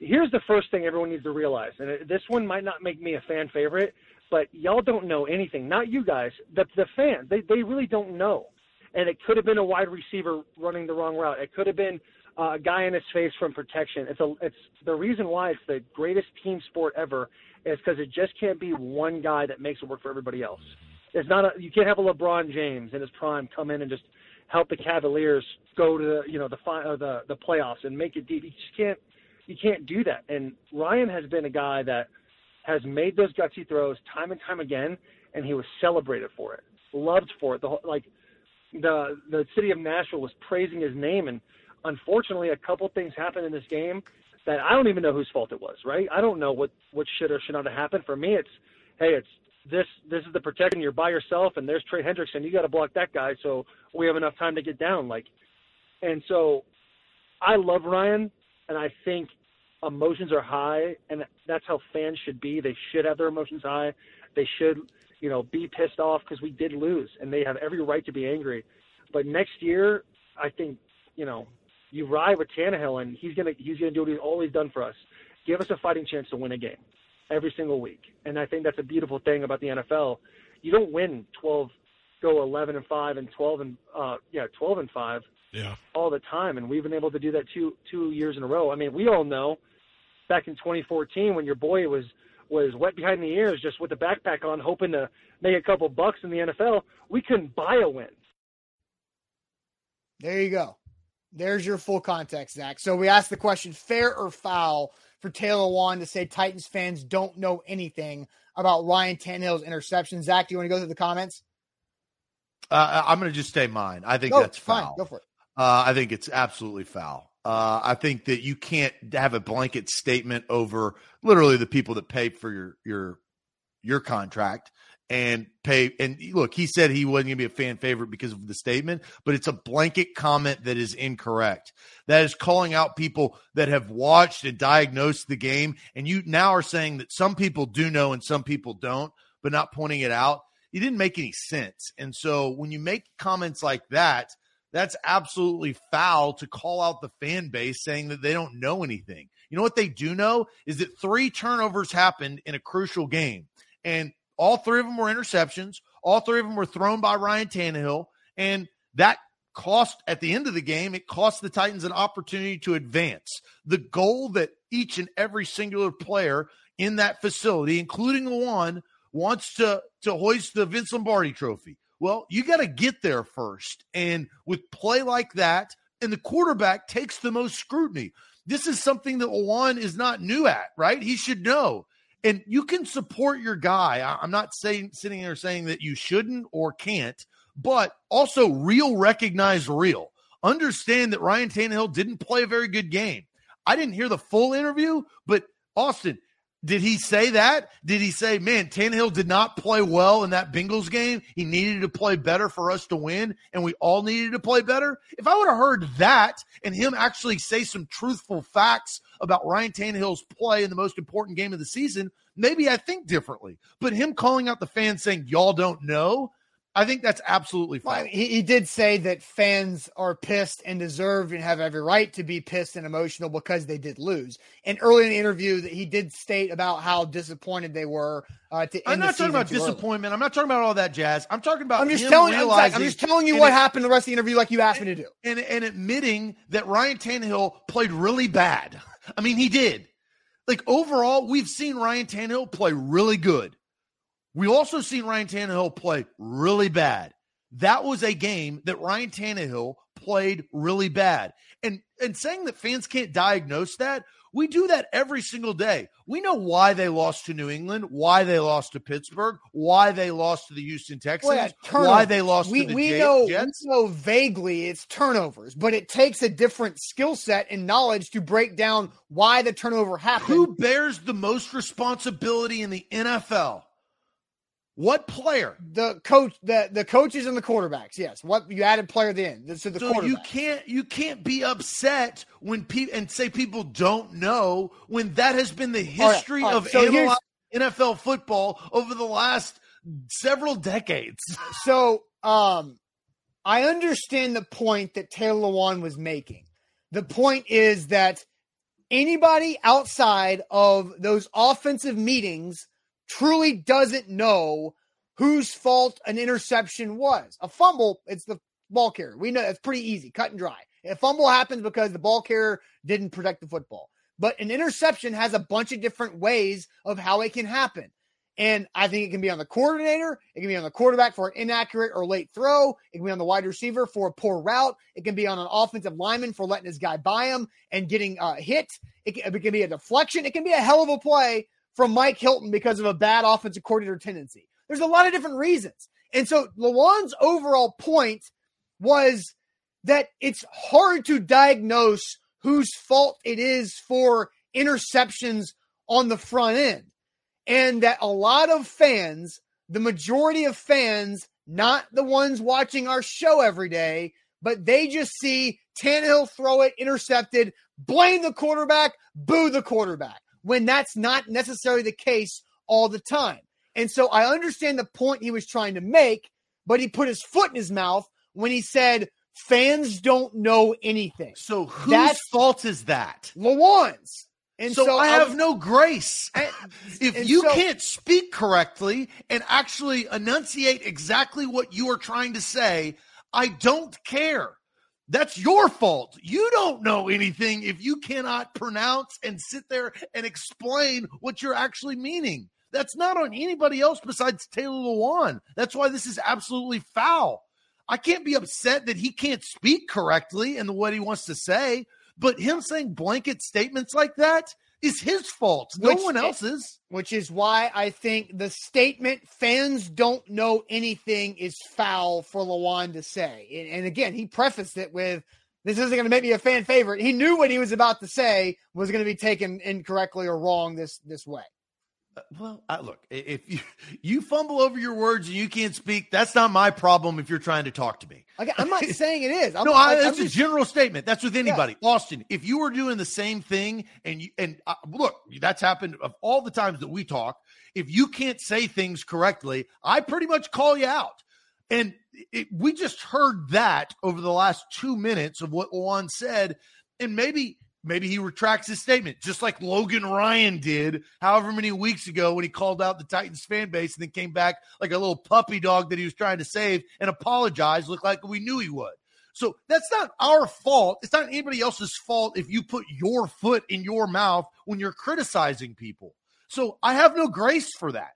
here's the first thing everyone needs to realize. And this one might not make me a fan favorite, but y'all don't know anything. Not you guys, the the fans. They they really don't know. And it could have been a wide receiver running the wrong route. It could have been uh, a guy in his face from protection. It's a it's the reason why it's the greatest team sport ever is because it just can't be one guy that makes it work for everybody else. It's not a you can't have a LeBron James in his prime come in and just help the Cavaliers go to the you know the fi- or the the playoffs and make it deep. You just can't you can't do that. And Ryan has been a guy that has made those gutsy throws time and time again, and he was celebrated for it, loved for it. The whole, like the the city of Nashville was praising his name, and unfortunately, a couple things happened in this game that I don't even know whose fault it was. Right? I don't know what what should or should not have happened. For me, it's hey, it's this this is the protection. You're by yourself, and there's Trey Hendrickson. You got to block that guy, so we have enough time to get down. Like, and so I love Ryan, and I think emotions are high, and that's how fans should be. They should have their emotions high. They should, you know, be pissed off because we did lose, and they have every right to be angry. But next year, I think, you know, you ride with Tannehill, and he's gonna he's gonna do what he's always done for us. Give us a fighting chance to win a game every single week, and I think that's a beautiful thing about the NFL. You don't win 12, go 11 and five, and 12 and uh, yeah, 12 and five Yeah. all the time, and we've been able to do that two two years in a row. I mean, we all know back in 2014 when your boy was was wet behind the ears, just with the backpack on, hoping to make a couple bucks in the NFL, we couldn't buy a win. There you go. There's your full context, Zach. So we asked the question: fair or foul for Taylor Lewan to say Titans fans don't know anything about Ryan Tannehill's interception? Zach, do you want to go through the comments? Uh, I'm going to just say mine. I think Go, that's fine. foul. Go for it. Uh, I think it's absolutely foul. Uh, I think that you can't have a blanket statement over literally the people that pay for your your your contract and pay. And look, he said he wasn't going to be a fan favorite because of the statement, but it's a blanket comment that is incorrect. That is calling out people that have watched and diagnosed the game, and you now are saying that some people do know and some people don't, but not pointing it out. It didn't make any sense. And so when you make comments like that that's absolutely foul to call out the fan base saying that they don't know anything. You know what they do know is that three turnovers happened in a crucial game, and all three of them were interceptions. All three of them were thrown by Ryan Tannehill, and that cost at the end of the game. It cost the Titans an opportunity to advance. The goal that each and every singular player in that facility, including the one, wants to to hoist the Vince Lombardi Trophy. Well, you got to get there first. And with play like that, and the quarterback takes the most scrutiny. This is something that Lewan is not new at, right? He should know. And you can support your guy. I'm not saying sitting there saying that you shouldn't or can't, but also real recognize real. Understand that Ryan Tannehill didn't play a very good game. I didn't hear the full interview, but Austin, did he say that? Did he say, man, Tannehill did not play well in that Bengals game? He needed to play better for us to win, and we all needed to play better? If I would have heard that and him actually say some truthful facts about Ryan Tannehill's play in the most important game of the season, maybe I think differently. But him calling out the fans saying, y'all don't know, I think that's absolutely fine. Well, he, he, did say that fans are pissed and deserve and have every right to be pissed and emotional because they did lose. And early in the interview, that he did state about how disappointed they were. Uh, to I'm not talking about disappointment. Early. I'm not talking about all that jazz. I'm talking about. I'm just telling. I'm, I'm, just telling you what it, happened the rest of the interview, like you asked and, me to do, and and admitting that Ryan Tannehill played really bad. I mean, he did. Like overall, we've seen Ryan Tannehill play really good. We also seen Ryan Tannehill play really bad. That was a game that Ryan Tannehill played really bad. And and saying that fans can't diagnose that, we do that every single day. We know why they lost to New England, why they lost to Pittsburgh, why they lost to the Houston Texans, well, yeah, why they lost we, to the we J- know, Jets. We know vaguely it's turnovers, but it takes a different skill set and knowledge to break down why the turnover happened. Who bears the most responsibility in the NFL? What player? The coach, the the coaches and the quarterbacks. Yes. What you added player then. So the so you can't you can't be upset when people and say people don't know when that has been the history all right, all right. of so NFL football over the last several decades. [LAUGHS] So um I understand the point that Taylor Lewan was making. The point is that anybody outside of those offensive meetings truly doesn't know whose fault an interception was. A fumble, it's the ball carrier. We know it's pretty easy, cut and dry. A fumble happens because the ball carrier didn't protect the football. But an interception has a bunch of different ways of how it can happen. And I think it can be on the coordinator. It can be on the quarterback for an inaccurate or late throw. It can be on the wide receiver for a poor route. It can be on an offensive lineman for letting his guy by him and getting uh, hit. It can, it can be a deflection. It can be a hell of a play from Mike Hilton because of a bad offensive coordinator tendency. There's a lot of different reasons. And so Lewan's overall point was that it's hard to diagnose whose fault it is for interceptions on the front end. And that a lot of fans, the majority of fans, not the ones watching our show every day, but they just see Tannehill throw it, intercepted, blame the quarterback, boo the quarterback when that's not necessarily the case all the time. And so I understand the point he was trying to make, but he put his foot in his mouth when he said fans don't know anything. So whose that's, fault is that? Lewan's. And so, so I have I'm, no grace. If you so, can't speak correctly and actually enunciate exactly what you are trying to say, I don't care. That's your fault. You don't know anything if you cannot pronounce and sit there and explain what you're actually meaning. That's not on anybody else besides Taylor Lewan. That's why this is absolutely foul. I can't be upset that he can't speak correctly the what he wants to say, but him saying blanket statements like that is his fault. No which, one else's. Which is why I think the statement fans don't know anything is foul for Lewan to say. And, and again, he prefaced it with this isn't going to make me a fan favorite. He knew what he was about to say was going to be taken incorrectly or wrong this this way. Uh, well, I, look, if you [LAUGHS] you fumble over your words and you can't speak, that's not my problem. If you're trying to talk to me, I'm not [LAUGHS] saying it is. I'm, no, I, that's I'm a general statement. That's with anybody. Yeah. Austin, if you were doing the same thing, and you and uh, look, that's happened of all the times that we talk. If you can't say things correctly, I pretty much call you out. And it, we just heard that over the last two minutes of what Lewan said, and maybe Maybe he retracts his statement, just like Logan Ryan did however many weeks ago when he called out the Titans fan base and then came back like a little puppy dog that he was trying to save and apologized, looked like we knew he would. So that's not our fault. It's not anybody else's fault if you put your foot in your mouth when you're criticizing people. So I have no grace for that.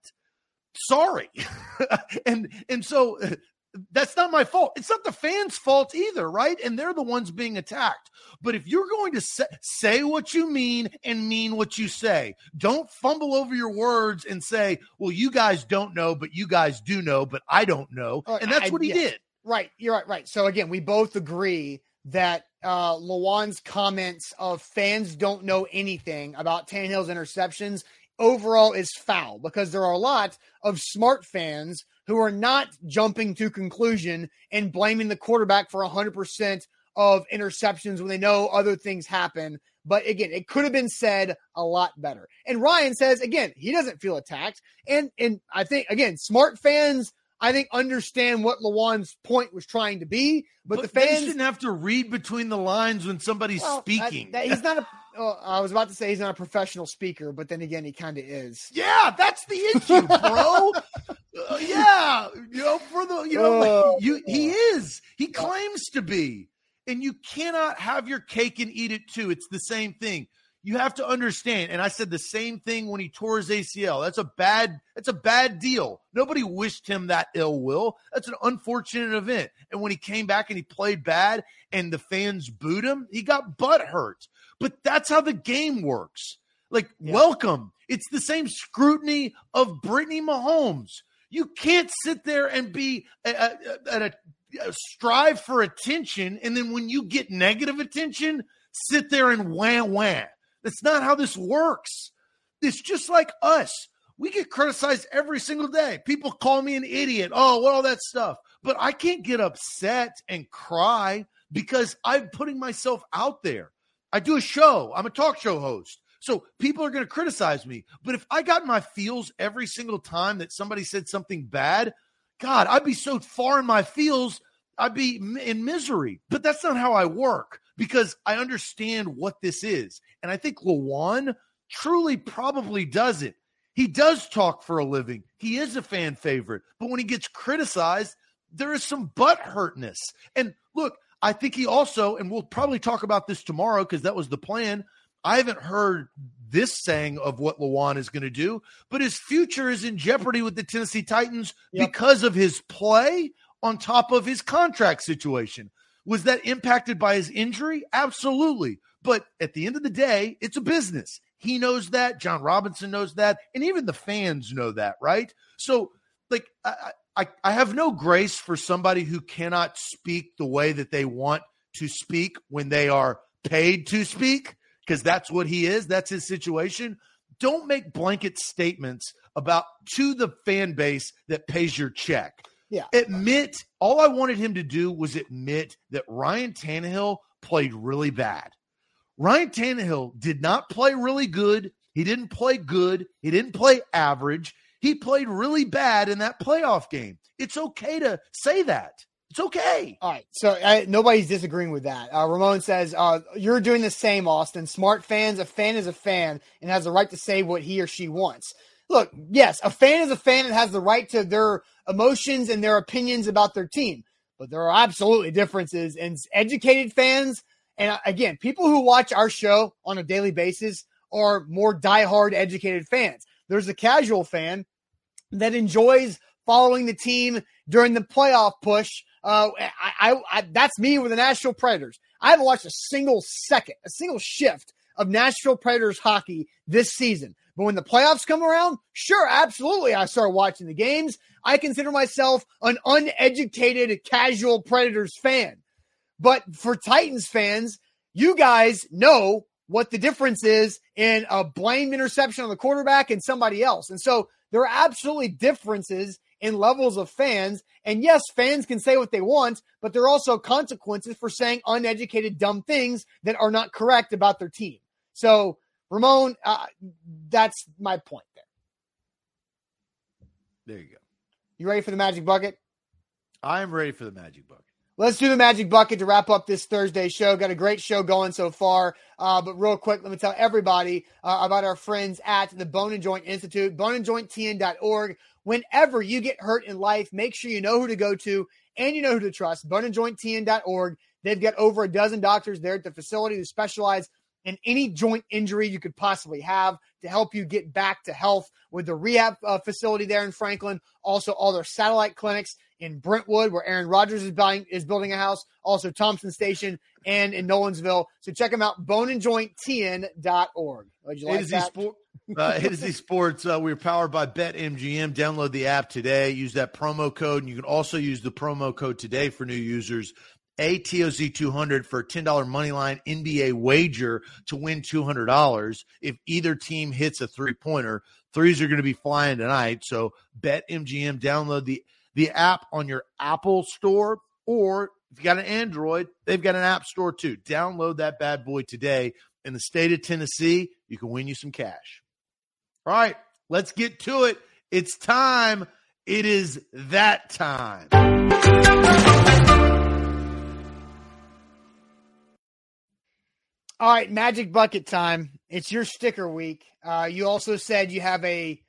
Sorry. [LAUGHS] and and so that's not my fault. It's not the fans' fault either, right? And they're the ones being attacked. But if you're going to say, say, what you mean and mean what you say, don't fumble over your words and say, well, you guys don't know, but you guys do know, but I don't know. And that's what he did. Right. You're right. Right. So again, we both agree that uh, Lewan's comments of fans don't know anything about Tannehill's interceptions overall is foul because there are a lot of smart fans who are not jumping to conclusion and blaming the quarterback for 100% of interceptions when they know other things happen. But again, it could have been said a lot better. And Ryan says again, he doesn't feel attacked. And and I think again, smart fans I think understand what Lewan's point was trying to be. But, but the fans shouldn't have to read between the lines when somebody's well, speaking. That, that, he's not a. Oh, I was about to say he's not a professional speaker, but then again, he kind of is. Yeah, that's the issue, bro. [LAUGHS] uh, yeah, you know, for the you know, oh, you he is. He claims to be, and you cannot have your cake and eat it too. It's the same thing you have to understand and i said the same thing when he tore his acl that's a bad that's a bad deal. Nobody wished him that ill will. That's an unfortunate event. And when he came back and he played bad and the fans booed him he got butt hurt. But that's how the game works. Like yeah. welcome. It's the same scrutiny of brittany mahomes. You can't sit there and be at a, strive for attention and then when you get negative attention sit there and wham wah that's not how this works. It's just like us. We get criticized every single day. People call me an idiot. Oh, what all that stuff. But I can't get upset and cry because I'm putting myself out there. I do a show. I'm a talk show host. So people are going to criticize me. But if I got my feels every single time that somebody said something bad, God, I'd be so far in my feels, I'd be in misery. But that's not how I work because I understand what this is. And I think Lewan truly probably does it. He does talk for a living. He is a fan favorite. But when he gets criticized, there is some butt hurtness. And look, I think he also, and we'll probably talk about this tomorrow because that was the plan. I haven't heard this saying of what Lewan is going to do, but his future is in jeopardy with the Tennessee Titans yep. because of his play on top of his contract situation. Was that impacted by his injury? Absolutely. But at the end of the day, it's a business. He knows that. Jon Robinson knows that. And even the fans know that, right? So, like, I, I, I have no grace for somebody who cannot speak the way that they want to speak when they are paid to speak, because that's what he is. That's his situation. Don't make blanket statements about to the fan base that pays your check. Yeah. Admit all I wanted him to do was admit that Ryan Tannehill played really bad. Ryan Tannehill did not play really good. He didn't play good. He didn't play average. He played really bad in that playoff game. It's okay to say that. It's okay. All right. So uh, nobody's disagreeing with that. Uh, Ramon says, uh, You're doing the same, Austin. Smart fans, a fan is a fan and has the right to say what he or she wants. Look, yes, a fan is a fan and has the right to their emotions and their opinions about their team. But there are absolutely differences And educated fans. And uh, again, people who watch our show on a daily basis are more diehard educated fans. There's a casual fan that enjoys following the team during the playoff push. Uh, I, I, I, that's me with the Nashville Predators. I haven't watched a single second, a single shift of Nashville Predators hockey this season. But when the playoffs come around, sure, absolutely, I start watching the games. I consider myself an uneducated, casual Predators fan. But for Titans fans, you guys know what the difference is in a blamed interception on the quarterback and somebody else. And so there are absolutely differences in levels of fans. And yes, fans can say what they want, but there are also consequences for saying uneducated, dumb things that are not correct about their team. So, Ramon, uh, that's my point there. There you go. You ready for the magic bucket? I am ready for the magic bucket. Let's do the magic bucket to wrap up this Thursday show. Got a great show going so far. Uh, but real quick, let me tell everybody uh, about our friends at the Bone and Joint Institute, boneandjointtn.org. Whenever you get hurt in life, make sure you know who to go to and you know who to trust. Boneandjointtn.org. They've got over a dozen doctors there at the facility who specialize in any joint injury you could possibly have to help you get back to health with the rehab uh, facility there in Franklin. Also, all their satellite clinics in Brentwood, where Aaron Rodgers is buying is building a house. Also, Thompson Station and in Nolensville. So check them out, boneandjointtn.org. Would you like that? Sport, [LAUGHS] uh, A to Sports. Uh, we're powered by BetMGM. Download the app today. Use that promo code, and you can also use the promo code today for new users. ATOZ 200 for a $10 money line NBA wager to win $200 if either team hits a three pointer. Threes are going to be flying tonight. So bet MGM, download the, the app on your Apple store, or if you got an Android, they've got an app store too. Download that bad boy today. In the state of Tennessee, you can win you some cash. All right, let's get to it. It's time It is that time. All right, Magic Bucket time. It's your sticker week. Uh, you also said you have a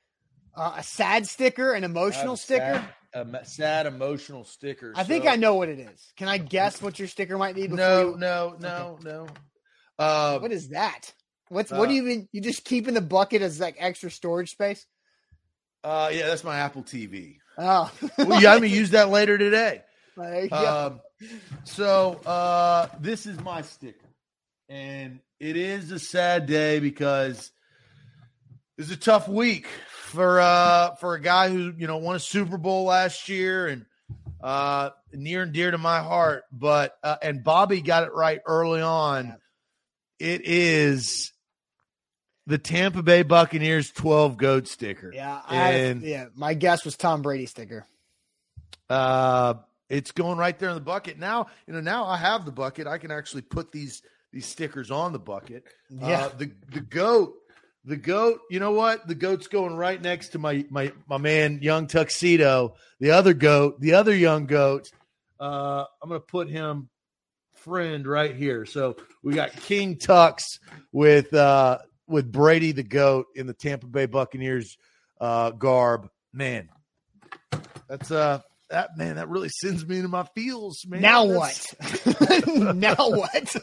uh, a sad sticker, an emotional sticker. Sad, a sad emotional sticker. I think I know what it is. Can I guess what your sticker might be? No, you... no, no, okay. no. Uh, what is that? What's what do uh, you mean? You just keep in the bucket as like extra storage space? Uh, yeah, that's my Apple TV. Oh, [LAUGHS] well, yeah, I'm gonna use that later today. Um, so uh, this is my sticker and it is a sad day because it's a tough week for uh for a guy who you know won a Super Bowl last year and uh near and dear to my heart. But uh, and Bobby got it right early on. It is the Tampa Bay Buccaneers 12 goat sticker. Yeah, and yeah, my guess was Tom Brady sticker. Uh it's going right there in the bucket. Now, you know, now I have the bucket. I can actually put these these stickers on the bucket. Yeah. Uh, the the goat, the goat. You know what? The goat's going right next to my my my man, young tuxedo. The other goat, the other young goat. Uh, I'm gonna put him friend right here. So we got King Tux with uh with Brady the goat in the Tampa Bay Buccaneers uh garb. Man, that's uh that man, that really sends me into my feels, man. Now That's... what? [LAUGHS] now what?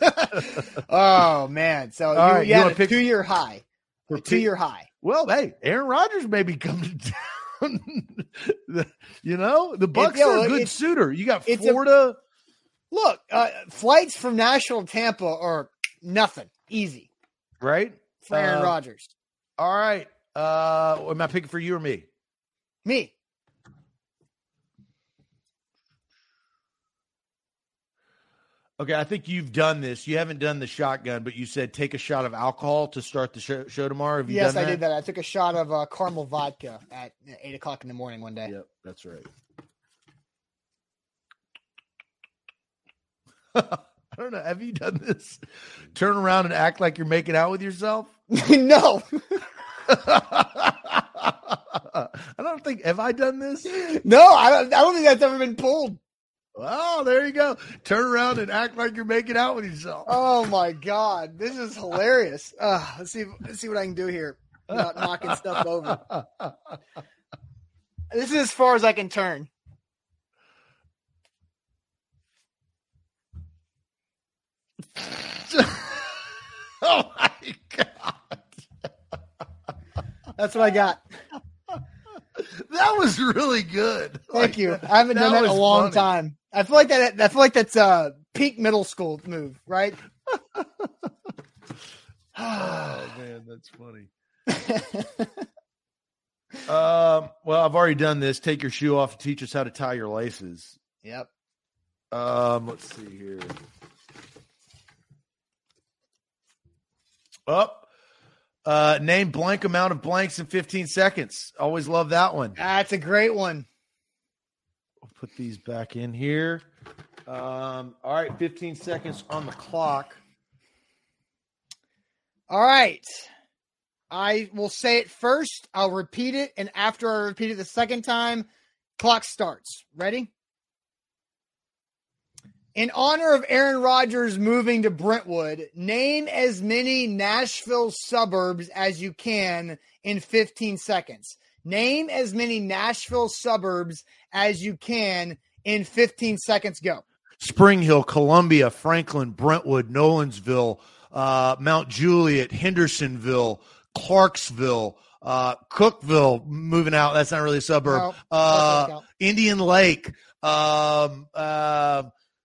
[LAUGHS] oh man! So you, right, you, had a pick... two year high, a two year high. Well, hey, Aaron Rodgers may be coming [LAUGHS] down. you know, the Bucks are a good suitor. You got Florida. A, look, uh, flights from Nashville to Tampa are nothing, easy, right? For Aaron uh, Rodgers. All right. Uh, am I picking for you or me? Me. Okay, I think you've done this. You haven't done the shotgun, but you said take a shot of alcohol to start the show, show tomorrow. Have you yes, I did that. I took a shot of uh, caramel vodka at eight o'clock in the morning one day. Yep, that's right. [LAUGHS] I don't know. Have you done this? Turn around and act like you're making out with yourself? [LAUGHS] no. [LAUGHS] I don't think. Have I done this? No, I don't. I don't think that's ever been pulled. Well, there you go. Turn around and act like you're making out with yourself. [LAUGHS] Oh my god, this is hilarious. [LAUGHS] Uh, let's see. Let's see what I can do here without knocking stuff over. This is as far as I can turn. [LAUGHS] oh my god! That's what I got. That was really good. Thank like, you. I haven't done that in a long funny. time. I feel like that. I feel like that's a peak middle school move, right? [LAUGHS] oh man, that's funny. [LAUGHS] um, well, I've already done this. Take your shoe off and teach us how to tie your laces. Yep. Um, let's see here. Up. Uh, name blank amount of blanks in 15 seconds. Always love that one. That's a great one We'll put these back in here. Um, all right, 15 seconds on the clock. All right. I will say it first. I'll repeat it. And after I repeat it the second time, clock starts. Ready? In honor of Aaron Rodgers moving to Brentwood, name as many Nashville suburbs as you can in 15 seconds. Name as many Nashville suburbs as you can in 15 seconds. Go. Spring Hill, Columbia, Franklin, Brentwood, Nolensville, uh, Mount Juliet, Hendersonville, Clarksville, uh, Cookeville, moving out. That's not really a suburb. No, uh, Indian Lake, um,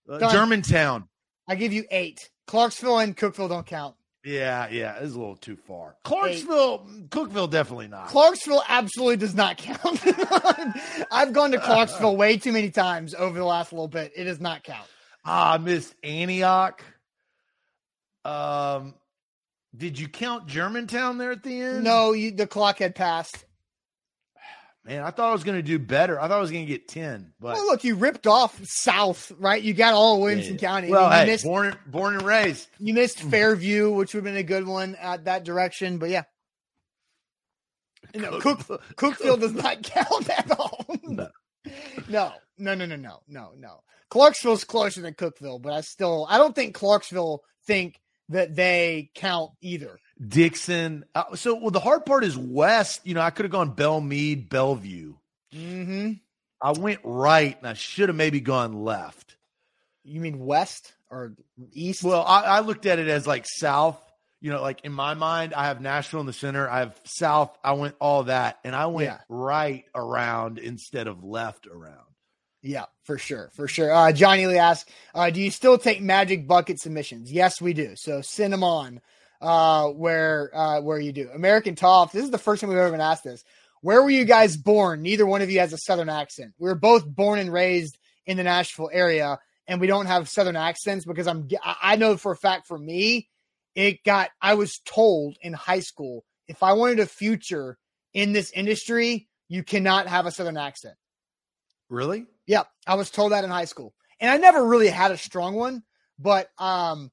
uh, Germantown. I give you eight. Clarksville and Cookeville don't count. Yeah, yeah, it's a little too far. Clarksville, Eight. Cookeville, definitely not. Clarksville absolutely does not count. [LAUGHS] I've gone to Clarksville [LAUGHS] way too many times over the last little bit. It does not count. Ah, I missed Antioch. Um, did you count Germantown there at the end? No, you, the clock had passed. Man, I thought I was going to do better. I thought I was going to get ten. But well, look, you ripped off South, right? You got all Williamson yeah. County. Well, I mean, hey, missed, born born and raised. You missed Fairview, which would have been a good one at that direction. But yeah, No, Cook, Cookeville does not [LAUGHS] count at all. No. no, no, no, no, no, no, no. Clarksville's closer than Cookeville, but I still I don't think Clarksville think that they count either. Dickson. Uh, so well, the hard part is west. You know, I could have gone Belle Meade, Bellevue. Mm-hmm. I went right, and I should have maybe gone left. You mean west or east? Well, I, I looked at it as like south. You know, like in my mind, I have Nashville in the center. I have south. I went all that, and I went yeah. right around instead of left around. Yeah, for sure, for sure. Uh, Johnny Lee asks, uh, "Do you still take Magic Bucket submissions?" Yes, we do. So send them on uh, where uh, where you do. American Toff. This is the first time we've ever been asked this. Where were you guys born? Neither one of you has a Southern accent. We were both born and raised in the Nashville area, and we don't have Southern accents because I'm. I know for a fact for me, it got. I was told in high school if I wanted a future in this industry, you cannot have a Southern accent. Really? Yep, I was told that in high school, and I never really had a strong one, but um,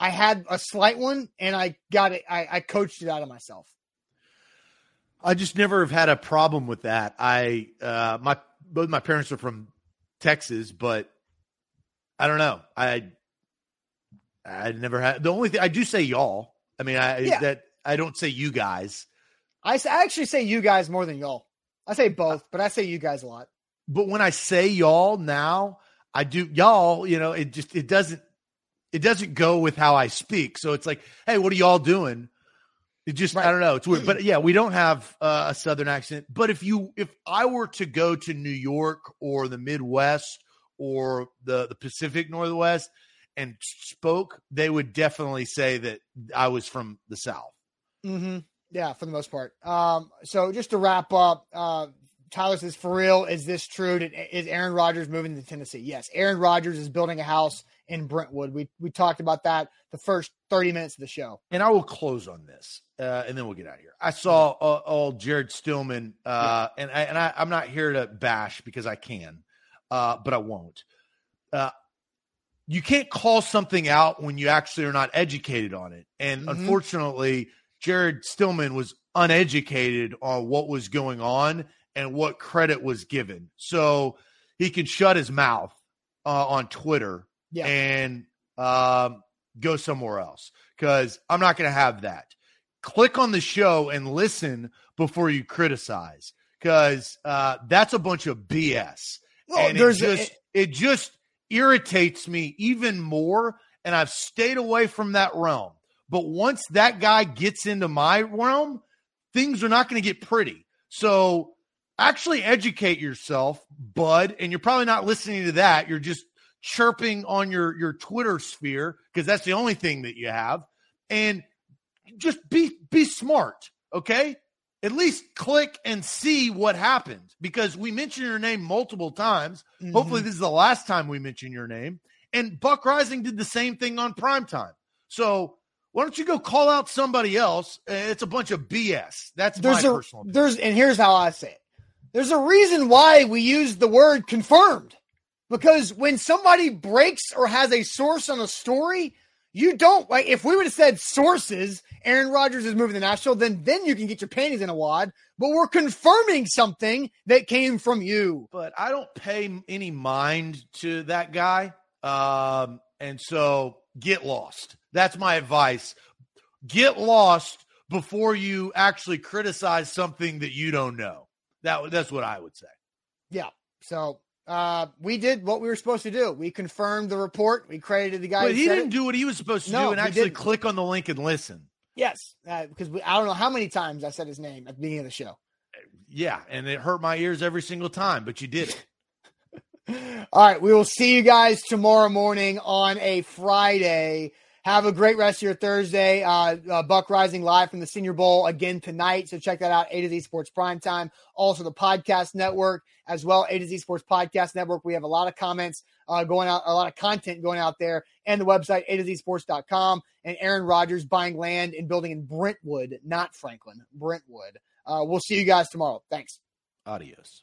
I had a slight one, and I got it. I, I coached it out of myself. I just never have had a problem with that. I uh, my both my parents are from Texas, but I don't know. I I never had the only thing I do say y'all. I mean, I yeah. that I don't say you guys. I, I actually say you guys more than y'all. I say both, but I say you guys a lot but when I say y'all now, I do y'all, you know, it just it doesn't it doesn't go with how I speak. So it's like, hey, what are y'all doing? It just right. I don't know. It's weird. But yeah, we don't have uh, a southern accent. But if you if I were to go to New York or the Midwest or the the Pacific Northwest and spoke, they would definitely say that I was from the South. Mm-hmm. Yeah, for the most part. Um, so just to wrap up, uh, Tyler says, for real, is this true? Did, is Aaron Rodgers moving to Tennessee? Yes. Aaron Rodgers is building a house in Brentwood. We we talked about that the first 30 minutes of the show. And I will close on this, uh, and then we'll get out of here. I saw uh, old Jared Stillman, uh, yeah. and, I, and I, am not here to bash because I can, uh, but I won't. Uh, you can't call something out when you actually are not educated on it. And mm-hmm. unfortunately, Jared Stillman was uneducated on what was going on and what credit was given. So he can shut his mouth uh, on Twitter yeah. and um, go somewhere else because I'm not going to have that. Click on the show and listen before you criticize because uh, that's a bunch of BS. Well, and it just, a, it just irritates me even more. And I've stayed away from that realm. But once that guy gets into my realm, things are not going to get pretty. So actually educate yourself, bud. And you're probably not listening to that. You're just chirping on your your Twitter sphere because that's the only thing that you have. And just be be smart, okay? At least click and see what happened because we mentioned your name multiple times. Mm-hmm. Hopefully, this is the last time we mention your name. And Buck Reising did the same thing on primetime. So why don't you go call out somebody else? It's a bunch of BS. That's there's my a, personal. Opinion. There's and here's how I say it. There's a reason why we use the word confirmed. Because when somebody breaks or has a source on a story, you don't like if we would have said sources, Aaron Rodgers is moving to Nashville, then then you can get your panties in a wad. But we're confirming something that came from you. But I don't pay any mind to that guy. Um, and so get lost. That's my advice. Get lost before you actually criticize something that you don't know. That that's what I would say. Yeah. So uh, we did what we were supposed to do. We confirmed the report. We credited the guy. But he didn't it. do what he was supposed to no, do and actually didn't. click on the link and listen. Yes, uh, because we, I don't know how many times I said his name at the beginning of the show. Yeah, and it hurt my ears every single time, but you did it. [LAUGHS] All right, we will see you guys tomorrow morning on a Friday. Have a great rest of your Thursday. Uh, uh, Buck Reising live from the Senior Bowl again tonight. So check that out. A to Z Sports Prime Time. Also the podcast network as well. A to Z Sports Podcast Network. We have a lot of comments uh, going out, a lot of content going out there, and the website A to Z Sports.com. And Aaron Rodgers buying land and building in Brentwood, not Franklin, Brentwood. Uh, we'll see you guys tomorrow. Thanks. Adios.